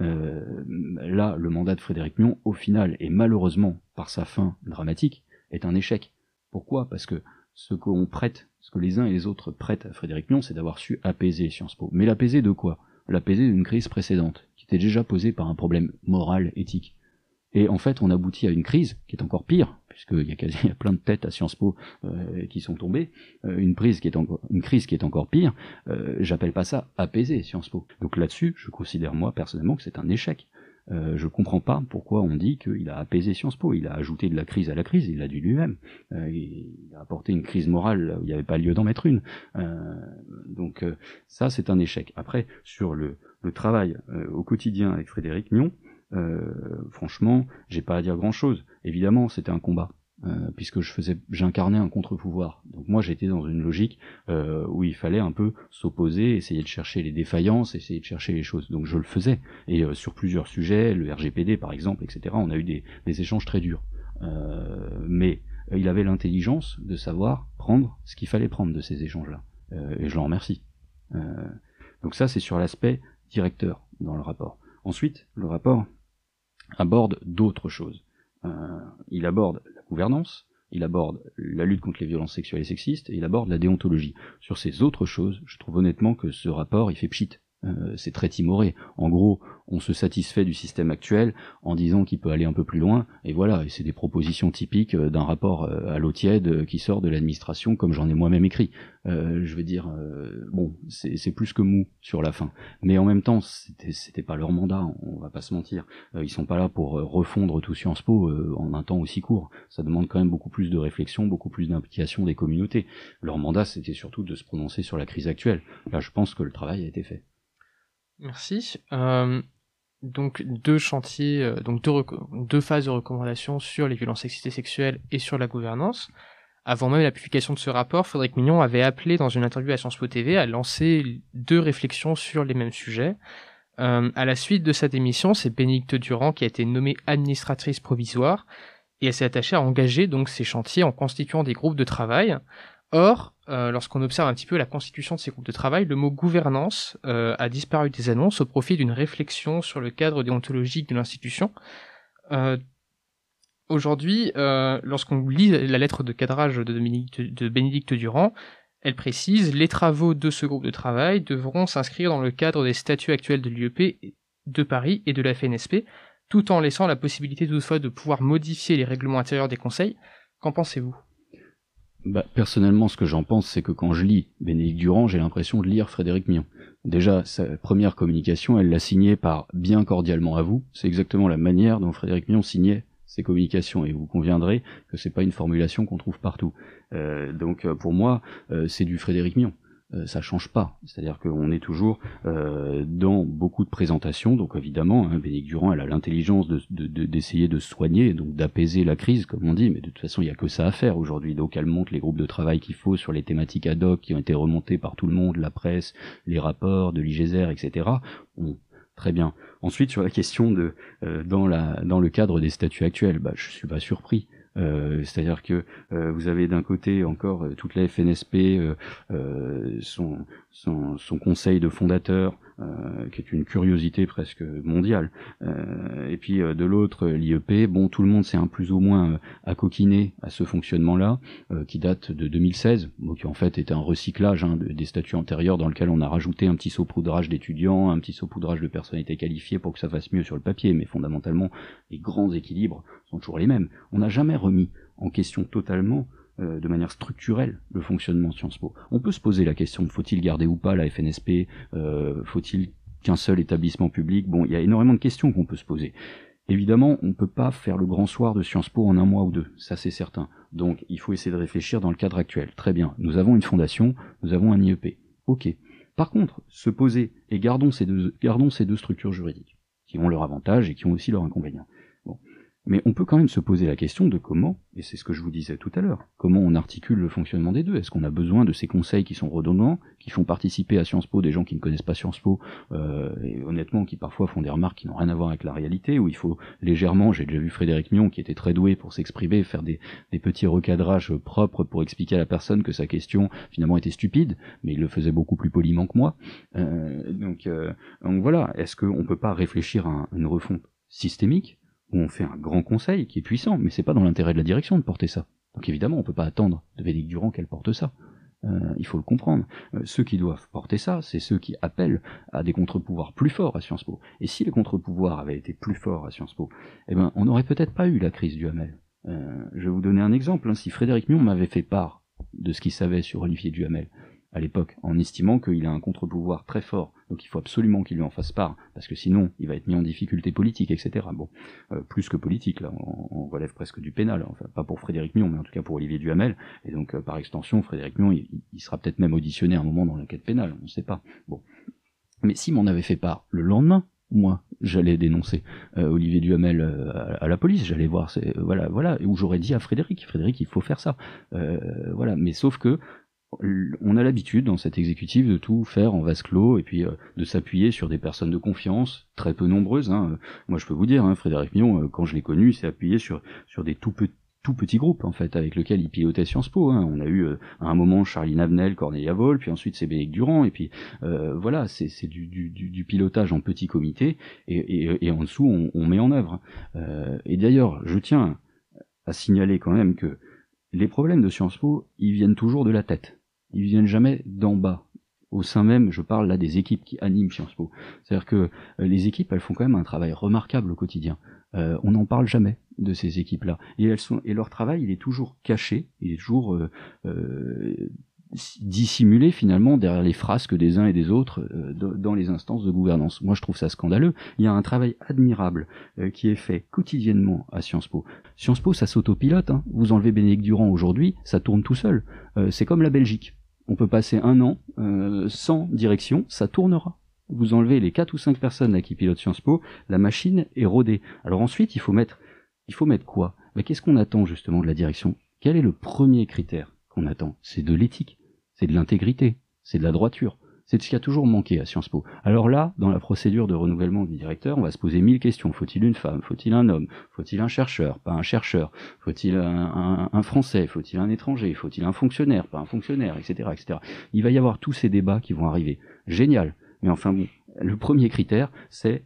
D: euh, là, le mandat de Frédéric Mion, au final, et malheureusement par sa fin dramatique, est un échec. Pourquoi? Parce que ce qu'on prête, ce que les uns et les autres prêtent à Frédéric Mion, c'est d'avoir su apaiser Sciences Po. Mais l'apaiser de quoi? L'apaiser d'une crise précédente, qui était déjà posée par un problème moral, éthique. Et en fait, on aboutit à une crise qui est encore pire, puisqu'il y a quasi y a plein de têtes à Sciences Po euh, qui sont tombées, euh, une, prise qui est encore, une crise qui est encore pire, euh, j'appelle pas ça apaiser Sciences Po. Donc là-dessus, je considère moi personnellement que c'est un échec. Euh, je comprends pas pourquoi on dit qu'il a apaisé Sciences Po. Il a ajouté de la crise à la crise, il l'a dit lui-même. Euh, il a apporté une crise morale où il n'y avait pas lieu d'en mettre une. Euh, donc ça, c'est un échec. Après, sur le, le travail au quotidien avec Frédéric Mion, franchement, j'ai pas à dire grand-chose. Évidemment, c'était un combat. Euh, puisque je faisais, j'incarnais un contre-pouvoir. Donc moi j'étais dans une logique euh, où il fallait un peu s'opposer, essayer de chercher les défaillances, essayer de chercher les choses. Donc je le faisais. Et euh, sur plusieurs sujets, le RGPD par exemple, etc. On a eu des, des échanges très durs. mais il avait l'intelligence de savoir prendre ce qu'il fallait prendre de ces échanges-là. et je l'en remercie. donc ça c'est sur l'aspect directeur dans le rapport. Ensuite, le rapport aborde d'autres choses. il aborde gouvernance, il aborde la lutte contre les violences sexuelles et sexistes, et il aborde la déontologie. Sur ces autres choses, je trouve honnêtement que ce rapport, il fait pchit. Euh, c'est très timoré. En gros, on se satisfait du système actuel en disant qu'il peut aller un peu plus loin, et voilà, et c'est des propositions typiques euh, d'un rapport euh, à l'eau tiède qui sort de l'administration, comme j'en ai moi-même écrit. je veux dire, bon, c'est plus que mou sur la fin. Mais en même temps, c'était pas leur mandat, on va pas se mentir. ils sont pas là pour refondre tout Sciences Po en un temps aussi court. Ça demande quand même beaucoup plus de réflexion, beaucoup plus d'implication des communautés. Leur mandat, c'était surtout de se prononcer sur la crise actuelle. Là, je pense que le travail a été fait.
B: Merci. Euh, donc deux chantiers, euh, donc deux, phases de recommandation sur les violences sexistes sexuelles et sur la gouvernance. Avant même la publication de ce rapport, Frédéric Mignon avait appelé dans une interview à Sciences Po TV à lancer deux réflexions sur les mêmes sujets. Euh, à la suite de cette émission, c'est Bénédicte Durand qui a été nommée administratrice provisoire et elle s'est attachée à engager donc ces chantiers en constituant des groupes de travail. Or, euh, lorsqu'on observe un petit peu la constitution de ces groupes de travail, le mot gouvernance euh, a disparu des annonces au profit d'une réflexion sur le cadre déontologique de l'institution. Euh, aujourd'hui, lorsqu'on lit la lettre de cadrage de, Bénédicte Durand, elle précise les travaux de ce groupe de travail devront s'inscrire dans le cadre des statuts actuels de l'IEP de Paris et de la FNSP, tout en laissant la possibilité toutefois de pouvoir modifier les règlements intérieurs des conseils. Qu'en pensez-vous?
D: Bah, personnellement, ce que j'en pense, c'est que quand je lis Bénédicte Durand, j'ai l'impression de lire Frédéric Mion. Déjà, sa première communication, elle l'a signée par bien cordialement à vous. C'est exactement la manière dont Frédéric Mion signait ses communications, et vous conviendrez que c'est pas une formulation qu'on trouve partout. Euh, donc, euh, pour moi, euh, c'est du Frédéric Mion. Euh, ça change pas. C'est-à-dire qu'on est toujours euh, dans beaucoup de présentations. Donc évidemment, hein, Durand, elle a l'intelligence d'essayer de, de, soigner, donc d'apaiser la crise, comme on dit. Mais de toute façon, il n'y a que ça à faire aujourd'hui. Donc elle montre les groupes de travail qu'il faut sur les thématiques ad hoc qui ont été remontés par tout le monde, la presse, les rapports de l'IGZR, etc. Très bien. Ensuite, sur la question de euh, dans la dans le cadre des statuts actuels, bah, je suis pas surpris. Euh, c'est-à-dire que euh, vous avez d'un côté encore euh, toute la FNSP, son, son, conseil de fondateur, qui est une curiosité presque mondiale, et puis de l'autre l'IEP. Bon, tout le monde s'est un plus ou moins accoquiné à ce fonctionnement-là, qui date de 2016, qui en fait était un recyclage hein, des statuts antérieurs dans lequel on a rajouté un petit saupoudrage d'étudiants, un petit saupoudrage de personnalités qualifiées pour que ça fasse mieux sur le papier, mais fondamentalement les grands équilibres sont toujours les mêmes. On n'a jamais remis en question totalement, euh, de manière structurelle, le fonctionnement de Sciences Po. On peut se poser la question, faut-il garder ou pas la FNSP euh, Faut-il qu'un seul établissement public? Bon, il y a énormément de questions qu'on peut se poser. Évidemment, on ne peut pas faire le grand soir de Sciences Po en un mois ou deux, ça c'est certain. Donc il faut essayer de réfléchir dans le cadre actuel. Très bien, nous avons une fondation, nous avons un IEP. Ok. Par contre, se poser, et gardons ces deux, gardons ces deux structures juridiques, qui ont leur avantage et qui ont aussi leur inconvénient. Mais on peut quand même se poser la question de comment, et c'est ce que je vous disais tout à l'heure, comment on articule le fonctionnement des deux. Est-ce qu'on a besoin de ces conseils qui sont redondants, qui font participer à Sciences Po des gens qui ne connaissent pas Sciences Po, euh, et honnêtement qui parfois font des remarques qui n'ont rien à voir avec la réalité, où il faut légèrement, j'ai déjà vu Frédéric Mion qui était très doué pour s'exprimer, faire des, petits recadrages propres pour expliquer à la personne que sa question finalement était stupide, mais il le faisait beaucoup plus poliment que moi. Euh, donc, euh, donc voilà, est-ce qu'on peut pas réfléchir à une refonte systémique on fait un grand conseil qui est puissant, mais c'est pas dans l'intérêt de la direction de porter ça. Donc évidemment, on peut pas attendre de Véronique Durand qu'elle porte ça. Euh, il faut le comprendre. Euh, ceux qui doivent porter ça, c'est ceux qui appellent à des contre-pouvoirs plus forts à Sciences Po. Et si les contre-pouvoirs avaient été plus forts à Sciences Po, eh ben, on n'aurait peut-être pas eu la crise du Hamel. Euh, je vais vous donner un exemple. Hein. Si Frédéric Mion m'avait fait part de ce qu'il savait sur Olivier Duhamel, à l'époque, en estimant qu'il a un contre-pouvoir très fort, donc il faut absolument qu'il lui en fasse part, parce que sinon il va être mis en difficulté politique, etc. Bon, euh, plus que politique, là, on, relève presque du pénal, enfin pas pour Frédéric Mion, mais en tout cas pour Olivier Duhamel, et donc euh, par extension, Frédéric Mion, il, sera peut-être même auditionné à un moment dans l'enquête pénale, on ne sait pas. Bon. Mais si m'en avait fait part le lendemain, moi, j'allais dénoncer euh, Olivier Duhamel à, la police, j'allais voir, voilà, voilà, où j'aurais dit à Frédéric, Frédéric, il faut faire ça, voilà. Mais sauf que on a l'habitude dans cet exécutif de tout faire en vase clos et puis euh, de s'appuyer sur des personnes de confiance, très peu nombreuses. Hein. Moi, je peux vous dire, hein, Frédéric Mion, euh, quand je l'ai connu, s'est appuyé sur sur des tout petits tout petits groupes en fait avec lequel il pilotait Sciences Po. Hein. On a eu euh, à un moment Charlie Navenel, Cornelia Vol, puis ensuite c'est Durand, et puis voilà, c'est du, pilotage en petits comités, et, en dessous on, on, met en œuvre. et d'ailleurs, je tiens à signaler quand même que les problèmes de Sciences Po, ils viennent toujours de la tête ils viennent jamais d'en bas. Au sein même, je parle là des équipes qui animent Sciences Po. C'est-à-dire que euh, les équipes, elles font quand même un travail remarquable au quotidien. Euh, on n'en parle jamais de ces équipes-là. Et et leur travail, il est toujours caché, il est toujours euh, dissimulé finalement derrière les frasques des uns et des autres dans les instances de gouvernance. Moi, je trouve ça scandaleux. Il y a un travail admirable qui est fait quotidiennement à Sciences Po. Sciences Po, ça s'autopilote. Hein. Vous enlevez Bénédicte Durand aujourd'hui, ça tourne tout seul. c'est comme la Belgique. On peut passer un an euh, sans direction, ça tournera. Vous enlevez les quatre ou cinq personnes qui pilotent Sciences Po, la machine est rodée. Alors ensuite, il faut mettre, il faut mettre quoi? Mais qu'est-ce qu'on attend justement de la direction? Quel est le premier critère qu'on attend? C'est de l'éthique, c'est de l'intégrité, c'est de la droiture. C'est ce qui a toujours manqué à Sciences Po. Alors là, dans la procédure de renouvellement du directeur, on va se poser mille questions. Faut-il une femme? Faut-il un homme? Faut-il un chercheur? Pas un chercheur Faut-il un, Français? Faut-il un étranger? Faut-il un fonctionnaire? Pas un fonctionnaire Etc. etc. Il va y avoir tous ces débats qui vont arriver. Génial. Mais enfin bon, le premier critère, c'est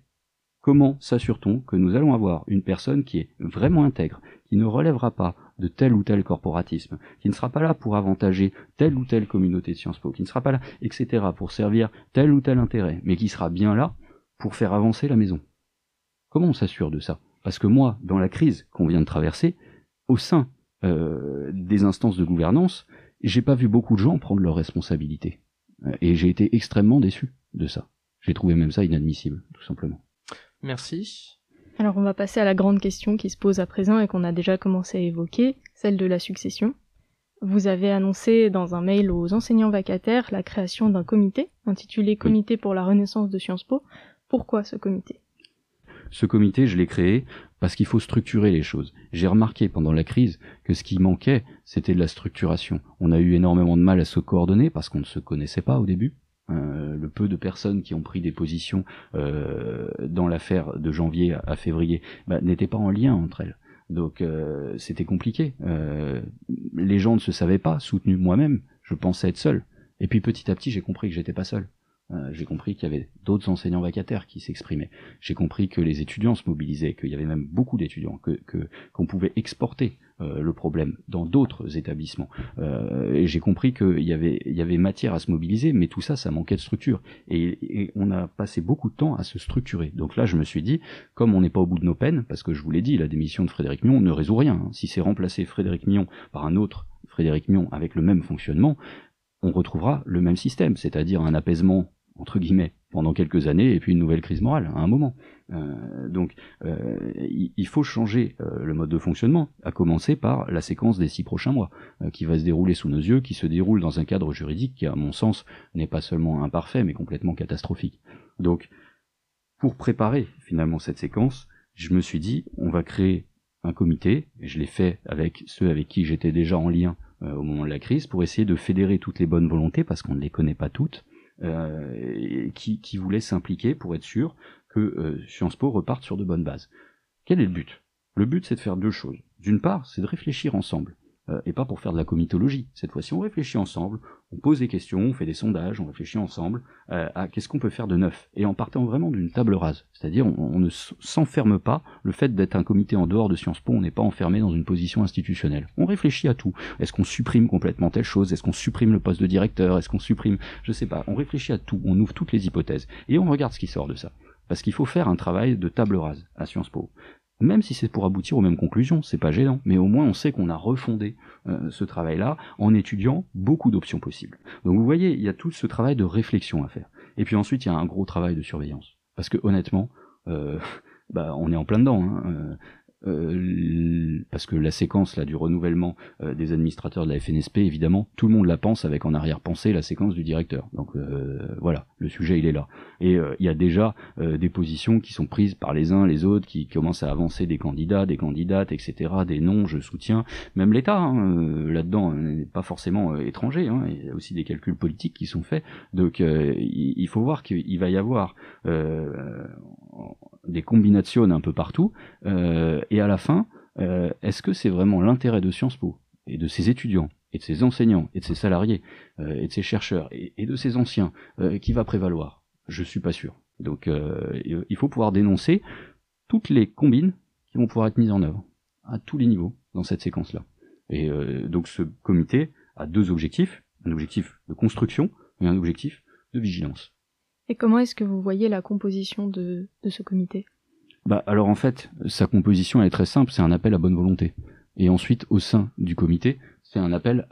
D: comment s'assure-t-on que nous allons avoir une personne qui est vraiment intègre, qui ne relèvera pas de tel ou tel corporatisme, qui ne sera pas là pour avantager telle ou telle communauté de Sciences Po, qui ne sera pas là, etc., pour servir tel ou tel intérêt, mais qui sera bien là pour faire avancer la maison. Comment on s'assure de ça? Parce que moi, dans la crise qu'on vient de traverser, au sein euh, des instances de gouvernance, j'ai pas vu beaucoup de gens prendre leurs responsabilités. Euh, et j'ai été extrêmement déçu de ça. J'ai trouvé même ça inadmissible, tout simplement.
B: Merci.
C: Alors on va passer à la grande question qui se pose à présent et qu'on a déjà commencé à évoquer, celle de la succession. Vous avez annoncé dans un mail aux enseignants vacataires la création d'un comité intitulé Comité pour la renaissance de Sciences Po. Pourquoi ce comité?
D: Ce comité, je l'ai créé parce qu'il faut structurer les choses. J'ai remarqué pendant la crise que ce qui manquait, c'était de la structuration. On a eu énormément de mal à se coordonner parce qu'on ne se connaissait pas au début. Euh, le peu de personnes qui ont pris des positions euh, dans l'affaire de janvier à, février bah, n'étaient pas en lien entre elles. Donc euh, c'était compliqué. les gens ne se savaient pas, soutenu moi-même, je pensais être seul. Et puis petit à petit j'ai compris que j'étais pas seul. J'ai compris qu'il y avait d'autres enseignants vacataires qui s'exprimaient. J'ai compris que les étudiants se mobilisaient, qu'il y avait même beaucoup d'étudiants, que qu'on pouvait exporter euh, le problème dans d'autres établissements. Euh, et j'ai compris qu'il y avait, il y avait matière à se mobiliser, mais tout ça, ça manquait de structure. Et, on a passé beaucoup de temps à se structurer. Donc là, je me suis dit, comme on n'est pas au bout de nos peines, parce que je vous l'ai dit, la démission de Frédéric Mion ne résout rien. Si c'est remplacer Frédéric Mion par un autre Frédéric Mion avec le même fonctionnement, on retrouvera le même système, c'est-à-dire un apaisement entre guillemets pendant quelques années et puis une nouvelle crise morale à un moment. Euh, donc euh, il faut changer euh, le mode de fonctionnement, à commencer par la séquence des six prochains mois, qui va se dérouler sous nos yeux, qui se déroule dans un cadre juridique qui, à mon sens, n'est pas seulement imparfait, mais complètement catastrophique. Donc, pour préparer finalement cette séquence, je me suis dit, on va créer un comité, et je l'ai fait avec ceux avec qui j'étais déjà en lien euh, au moment de la crise, pour essayer de fédérer toutes les bonnes volontés, parce qu'on ne les connaît pas toutes, euh, qui, qui voulaient s'impliquer pour être sûr que euh, Sciences Po reparte sur de bonnes bases. Quel est le but? Le but, c'est de faire deux choses. D'une part, c'est de réfléchir ensemble euh, et pas pour faire de la comitologie. Cette fois-ci, on réfléchit ensemble, on pose des questions, on fait des sondages, on réfléchit ensemble euh, à qu'est-ce qu'on peut faire de neuf, et en partant vraiment d'une table rase. C'est-à-dire, on, ne s'enferme pas. Le fait d'être un comité en dehors de Sciences Po, on n'est pas enfermé dans une position institutionnelle. On réfléchit à tout. Est-ce qu'on supprime complètement telle chose? Est-ce qu'on supprime le poste de directeur? Est-ce qu'on supprime? Je sais pas. On réfléchit à tout. On ouvre toutes les hypothèses et on regarde ce qui sort de ça. Parce qu'il faut faire un travail de table rase à Sciences Po même si c'est pour aboutir aux mêmes conclusions, c'est pas gênant, mais au moins on sait qu'on a refondé euh, ce travail-là en étudiant beaucoup d'options possibles. Donc vous voyez, il y a tout ce travail de réflexion à faire. Et puis ensuite, il y a un gros travail de surveillance. Parce que honnêtement, euh, bah, on est en plein dedans. Hein. Euh, euh, parce que la séquence là du renouvellement euh, des administrateurs de la FNSP, évidemment, tout le monde la pense avec en arrière-pensée la séquence du directeur. Donc euh, voilà, le sujet il est là. Et il y a déjà des positions qui sont prises par les uns, les autres, qui commencent à avancer des candidats, des candidates, etc., des noms, je soutiens. Même l'État hein, là-dedans n'est pas forcément étranger. Hein, il y a aussi des calculs politiques qui sont faits. Donc il faut voir qu'il va y avoir des combinations un peu partout, euh, et à la fin, euh, est-ce que c'est vraiment l'intérêt de Sciences Po et de ses étudiants et de ses enseignants et de ses salariés euh, et de ses chercheurs et, de ses anciens qui va prévaloir? Je suis pas sûr. Donc il faut pouvoir dénoncer toutes les combines qui vont pouvoir être mises en œuvre à tous les niveaux dans cette séquence-là. Et donc ce comité a deux objectifs, un objectif de construction et un objectif de vigilance.
C: Et comment est-ce que vous voyez la composition de, ce comité?
D: Bah, alors en fait, sa composition est très simple, c'est un appel à bonne volonté. Et ensuite, au sein du comité, c'est un appel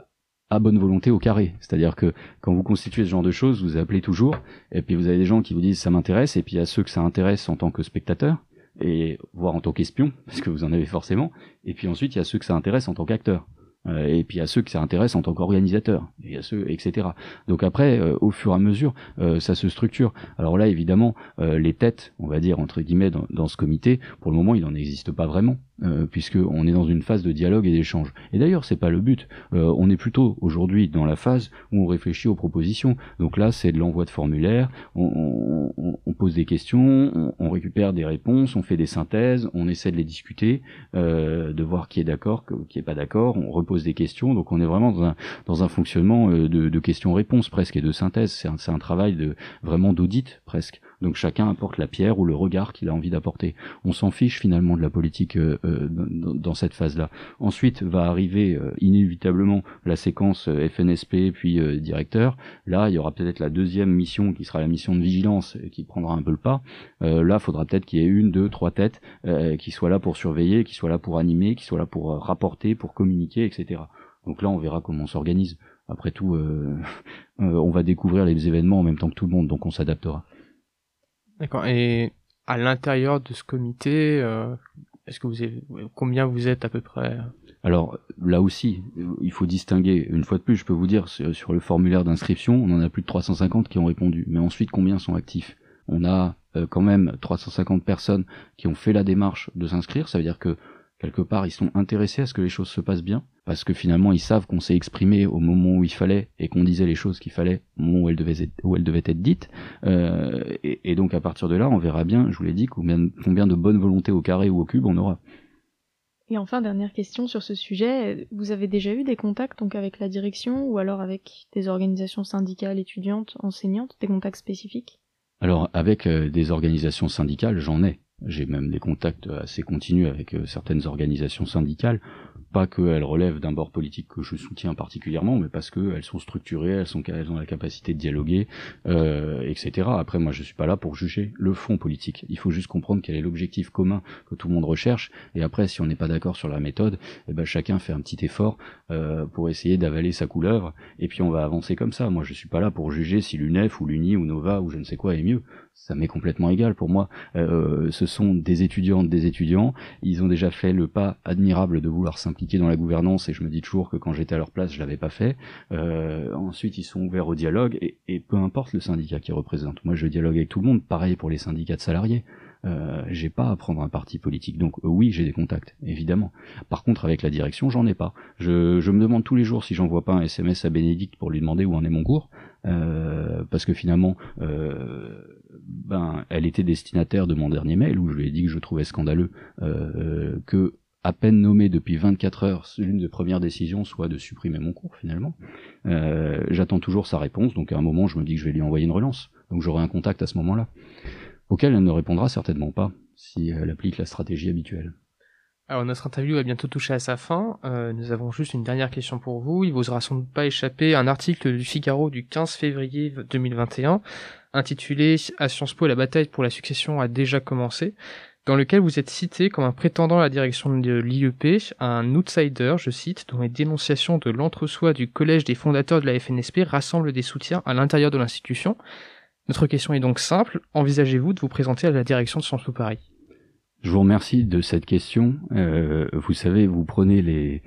D: à bonne volonté au carré. C'est-à-dire que quand vous constituez ce genre de choses, vous appelez toujours, et puis vous avez des gens qui vous disent ça m'intéresse, et puis il y a ceux que ça intéresse en tant que spectateur, et voire en tant qu'espion, parce que vous en avez forcément, et puis ensuite il y a ceux que ça intéresse en tant qu'acteur. Euh, et puis à ceux qui s'intéressent en tant qu'organisateur, et à ceux, etc. Donc après, euh, au fur et à mesure, euh, ça se structure. Alors là, évidemment, les têtes, on va dire entre guillemets, dans, ce comité, pour le moment, il n'en existe pas vraiment. Euh, puisque on est dans une phase de dialogue et d'échange. Et d'ailleurs, c'est pas le but. Euh, on est plutôt aujourd'hui dans la phase où on réfléchit aux propositions. Donc là, c'est de l'envoi de formulaires, on, on, on, pose des questions, on, récupère des réponses, on fait des synthèses, on essaie de les discuter, euh, de voir qui est d'accord, qui est pas d'accord, on repose des questions. Donc on est vraiment dans un, dans un fonctionnement euh, de, de questions-réponses presque et de synthèse. C'est un, un travail de vraiment d'audit presque. Donc chacun apporte la pierre ou le regard qu'il a envie d'apporter. On s'en fiche finalement de la politique euh, euh, dans, cette phase-là. Ensuite va arriver euh, inévitablement la séquence FNSP puis directeur. Là, il y aura peut-être la deuxième mission qui sera la mission de vigilance qui prendra un peu le pas. là, faudra peut-être qu'il y ait une, deux, trois têtes qui soient là pour surveiller, qui soient là pour animer, qui soient là pour rapporter, pour communiquer, etc. Donc là, on verra comment on s'organise. Après tout, on va découvrir les événements en même temps que tout le monde, donc on s'adaptera.
B: D'accord. Et à l'intérieur de ce comité, euh, est-ce que vous avez, combien vous êtes à peu près?
D: Alors là aussi, il faut distinguer. Une fois de plus, je peux vous dire sur le formulaire d'inscription, on en a plus de 350 qui ont répondu. Mais ensuite, combien sont actifs? On a euh, quand même 350 personnes qui ont fait la démarche de s'inscrire. Ça veut dire que quelque part, ils sont intéressés à ce que les choses se passent bien, parce que finalement, ils savent qu'on s'est exprimé au moment où il fallait et qu'on disait les choses qu'il fallait au moment où elles devaient être, où elles devaient être dites. Euh, et, donc, à partir de là, on verra bien, je vous l'ai dit, combien, combien de bonne volonté au carré ou au cube on aura.
C: Et enfin, dernière question sur ce sujet, vous avez déjà eu des contacts donc avec la direction ou alors avec des organisations syndicales, étudiantes, enseignantes, des contacts spécifiques?
D: Alors, avec euh, des organisations syndicales, j'en ai. J'ai même des contacts assez continus avec euh, certaines organisations syndicales pas qu'elles relèvent d'un bord politique que je soutiens particulièrement, mais parce qu'elles sont structurées, elles, sont, ont la capacité de dialoguer, euh, etc. Après, moi, je suis pas là pour juger le fond politique. Il faut juste comprendre quel est l'objectif commun que tout le monde recherche, et après, si on n'est pas d'accord sur la méthode, eh ben, chacun fait un petit effort euh, pour essayer d'avaler sa couleuvre, et puis on va avancer comme ça. Moi, je suis pas là pour juger si l'UNEF ou l'UNI ou Nova ou je ne sais quoi est mieux ça m'est complètement égal pour moi. Euh, ce sont des étudiantes, des étudiants. Ils ont déjà fait le pas admirable de vouloir s'impliquer dans la gouvernance et je me dis toujours que quand j'étais à leur place, je l'avais pas fait. Euh, ensuite, ils sont ouverts au dialogue et, peu importe le syndicat qu'ils représentent. Moi, je dialogue avec tout le monde. Pareil pour les syndicats de salariés. Euh, j'ai pas à prendre un parti politique. Donc euh, oui, j'ai des contacts, évidemment. Par contre, avec la direction, j'en ai pas. Je, me demande tous les jours si j'envoie pas un SMS à Bénédicte pour lui demander où en est mon cours, euh, parce que finalement, euh, ben, elle était destinataire de mon dernier mail où je lui ai dit que je trouvais scandaleux que à peine nommé depuis 24 heures, l'une des premières décisions soit de supprimer mon cours finalement. J'attends toujours sa réponse, donc à un moment je me dis que je vais lui envoyer une relance. Donc j'aurai un contact à ce moment-là, auquel elle ne répondra certainement pas si elle applique la stratégie habituelle.
B: Alors notre interview va bientôt toucher à sa fin. Euh, nous avons juste une dernière question pour vous. Il vous aura sans doute pas échappé un article du Figaro du 15 février 2021 intitulé À Sciences Po la bataille pour la succession a déjà commencé dans lequel vous êtes cité comme un prétendant à la direction de l'IEP, un outsider, je cite, dont les dénonciations de l'entre-soi du collège des fondateurs de la FNSP rassemblent des soutiens à l'intérieur de l'institution. Notre question est donc simple, envisagez-vous de vous présenter à la direction de Sciences Paris?
D: Je vous remercie de cette question. Euh, vous savez, vous prenez les,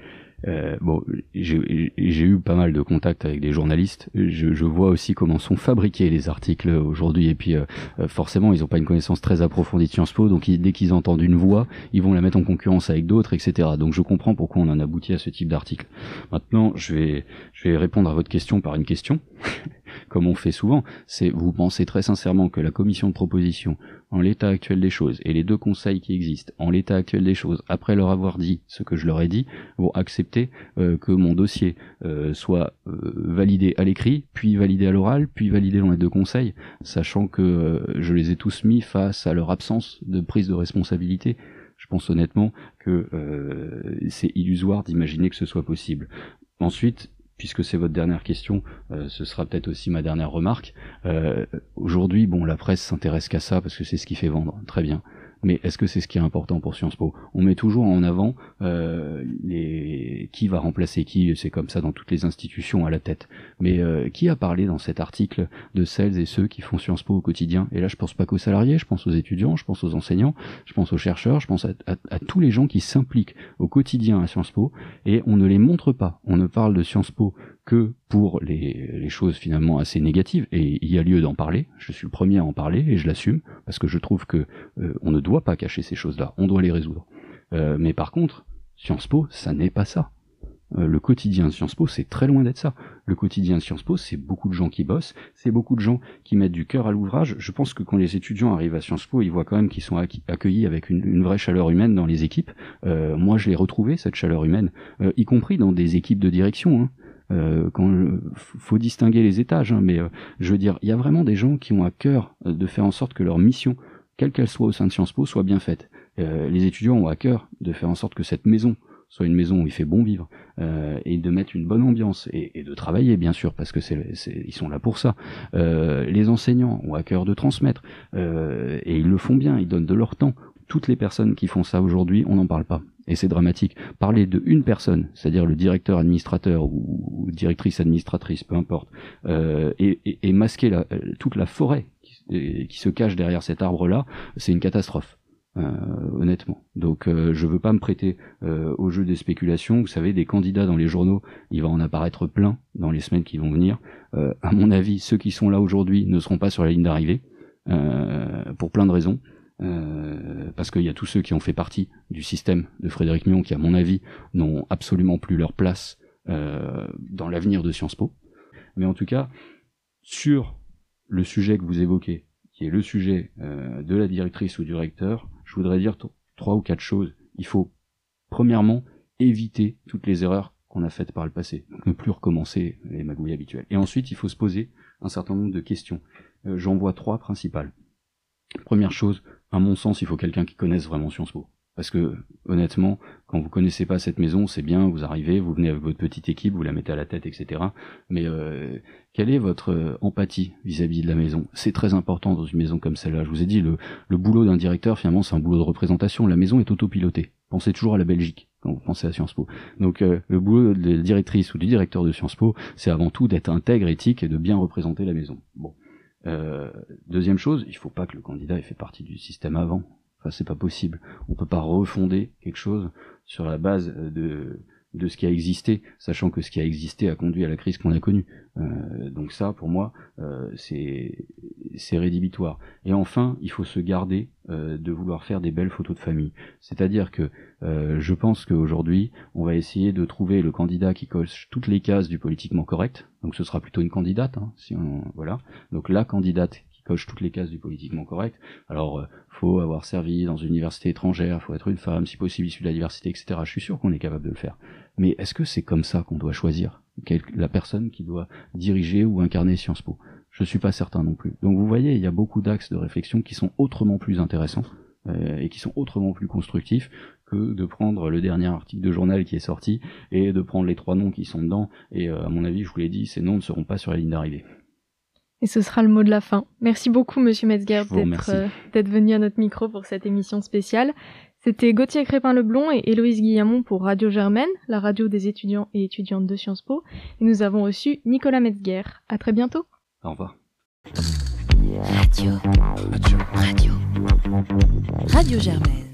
D: euh, bon, j'ai eu pas mal de contacts avec des journalistes. Je, je, vois aussi comment sont fabriqués les articles aujourd'hui. Et puis, euh, forcément, ils n'ont pas une connaissance très approfondie de Sciences Po. Donc, dès qu'ils entendent une voix, ils vont la mettre en concurrence avec d'autres, etc. Donc, je comprends pourquoi on en aboutit à ce type d'article. Maintenant, je vais, je vais répondre à votre question par une question. comme on fait souvent, c'est vous pensez très sincèrement que la commission de proposition, en l'état actuel des choses, et les deux conseils qui existent, en l'état actuel des choses, après leur avoir dit ce que je leur ai dit, vont accepter euh, que mon dossier euh, soit euh, validé à l'écrit, puis validé à l'oral, puis validé dans les deux conseils, sachant que je les ai tous mis face à leur absence de prise de responsabilité. Je pense honnêtement que c'est illusoire d'imaginer que ce soit possible. Ensuite, puisque c'est votre dernière question, euh, ce sera peut-être aussi ma dernière remarque. Euh, aujourd'hui, bon, la presse s'intéresse qu'à ça parce que c'est ce qui fait vendre. Très bien mais est-ce que c'est ce qui est important pour Sciences Po? On met toujours en avant euh, les... qui va remplacer qui, c'est comme ça dans toutes les institutions à la tête. Mais euh, qui a parlé dans cet article de celles et ceux qui font Sciences Po au quotidien? Et là, je pense pas qu'aux salariés, je pense aux étudiants, je pense aux enseignants, je pense aux chercheurs, je pense à, tous les gens qui s'impliquent au quotidien à Sciences Po, et on ne les montre pas. On ne parle de Sciences Po que pour les, les, choses finalement assez négatives, et il y a lieu d'en parler, je suis le premier à en parler, et je l'assume, parce que je trouve que euh, on ne doit pas cacher ces choses-là, on doit les résoudre. Euh, mais par contre, Sciences Po, ça n'est pas ça. Euh, le quotidien de Sciences Po, c'est très loin d'être ça. Le quotidien de Sciences Po, c'est beaucoup de gens qui bossent, c'est beaucoup de gens qui mettent du cœur à l'ouvrage. Je pense que quand les étudiants arrivent à Sciences Po, ils voient quand même qu'ils sont accueillis avec une, vraie chaleur humaine dans les équipes. Euh, moi, je l'ai retrouvé, cette chaleur humaine, y compris dans des équipes de direction. Hein. Faut distinguer les étages, hein, mais je veux dire, il y a vraiment des gens qui ont à cœur de faire en sorte que leur mission, quelle qu'elle soit au sein de Sciences Po, soit bien faite. les étudiants ont à cœur de faire en sorte que cette maison soit une maison où il fait bon vivre et de mettre une bonne ambiance et, de travailler bien sûr parce que c'est, ils sont là pour ça. les enseignants ont à cœur de transmettre et ils le font bien, ils donnent de leur temps toutes les personnes qui font ça aujourd'hui, on n'en parle pas. Et c'est dramatique. Parler de une personne, c'est-à-dire le directeur administrateur ou, directrice administratrice, peu importe, euh, et, masquer toute la forêt qui, se cache derrière cet arbre-là, c'est une catastrophe. Euh, honnêtement. Donc euh, je veux pas me prêter euh, au jeu des spéculations. Vous savez, des candidats dans les journaux, il va en apparaître plein dans les semaines qui vont venir. à mon avis, ceux qui sont là aujourd'hui ne seront pas sur la ligne d'arrivée pour plein de raisons. Euh, parce qu'il y a tous ceux qui ont fait partie du système de Frédéric Mion qui, à mon avis, n'ont absolument plus leur place euh, dans l'avenir de Sciences Po. Mais en tout cas, sur le sujet que vous évoquez, qui est le sujet euh, de la directrice ou du recteur, je voudrais dire trois ou quatre choses. Il faut, premièrement, éviter toutes les erreurs qu'on a faites par le passé, donc ne plus recommencer les magouilles habituelles. Et ensuite, il faut se poser un certain nombre de questions. J'en vois trois principales. Première chose, à mon sens, il faut quelqu'un qui connaisse vraiment Sciences Po. Parce que, honnêtement, quand vous connaissez pas cette maison, c'est bien, vous arrivez, vous venez avec votre petite équipe, vous la mettez à la tête, etc. Mais euh, quelle est votre euh, empathie vis-à-vis de la maison? C'est très important dans une maison comme celle-là. Je vous ai dit, le, boulot d'un directeur, finalement, c'est un boulot de représentation. La maison est autopilotée. Pensez toujours à la Belgique quand vous pensez à Sciences Po. Donc euh, le boulot de la directrice ou du directeur de Sciences Po, c'est avant tout d'être intègre, éthique et de bien représenter la maison. Bon. Deuxième chose, il faut pas que le candidat ait fait partie du système avant. Enfin, c'est pas possible. On peut pas refonder quelque chose sur la base de de ce qui a existé, sachant que ce qui a existé a conduit à la crise qu'on a connue. Euh, donc ça, pour moi, euh, c'est rédhibitoire. Et enfin, il faut se garder euh, de vouloir faire des belles photos de famille. C'est-à-dire que je pense qu'aujourd'hui, on va essayer de trouver le candidat qui coche toutes les cases du politiquement correct. Donc ce sera plutôt une candidate, hein, si on voilà. Donc la candidate coche toutes les cases du politiquement correct. Alors, euh, faut avoir servi dans une université étrangère, faut être une femme, si possible issue de la diversité, etc. Je suis sûr qu'on est capable de le faire. Mais est-ce que c'est comme ça qu'on doit choisir la personne qui doit diriger ou incarner Sciences Po? Je suis pas certain non plus. Donc vous voyez, il y a beaucoup d'axes de réflexion qui sont autrement plus intéressants euh, et qui sont autrement plus constructifs que de prendre le dernier article de journal qui est sorti et de prendre les trois noms qui sont dedans. Et euh, à mon avis, je vous l'ai dit, ces noms ne seront pas sur la ligne d'arrivée.
C: Et ce sera le mot de la fin. Merci beaucoup, Monsieur Metzger, euh, d'être venu à notre micro pour cette émission spéciale. C'était Gauthier Crépin-Leblond et Héloïse Guillamon pour Radio Germaine, la radio des étudiants et étudiantes de Sciences Po. Et nous avons reçu Nicolas Metzger. À très bientôt.
D: Au revoir.
A: Radio. Radio. Radio. Radio Germaine.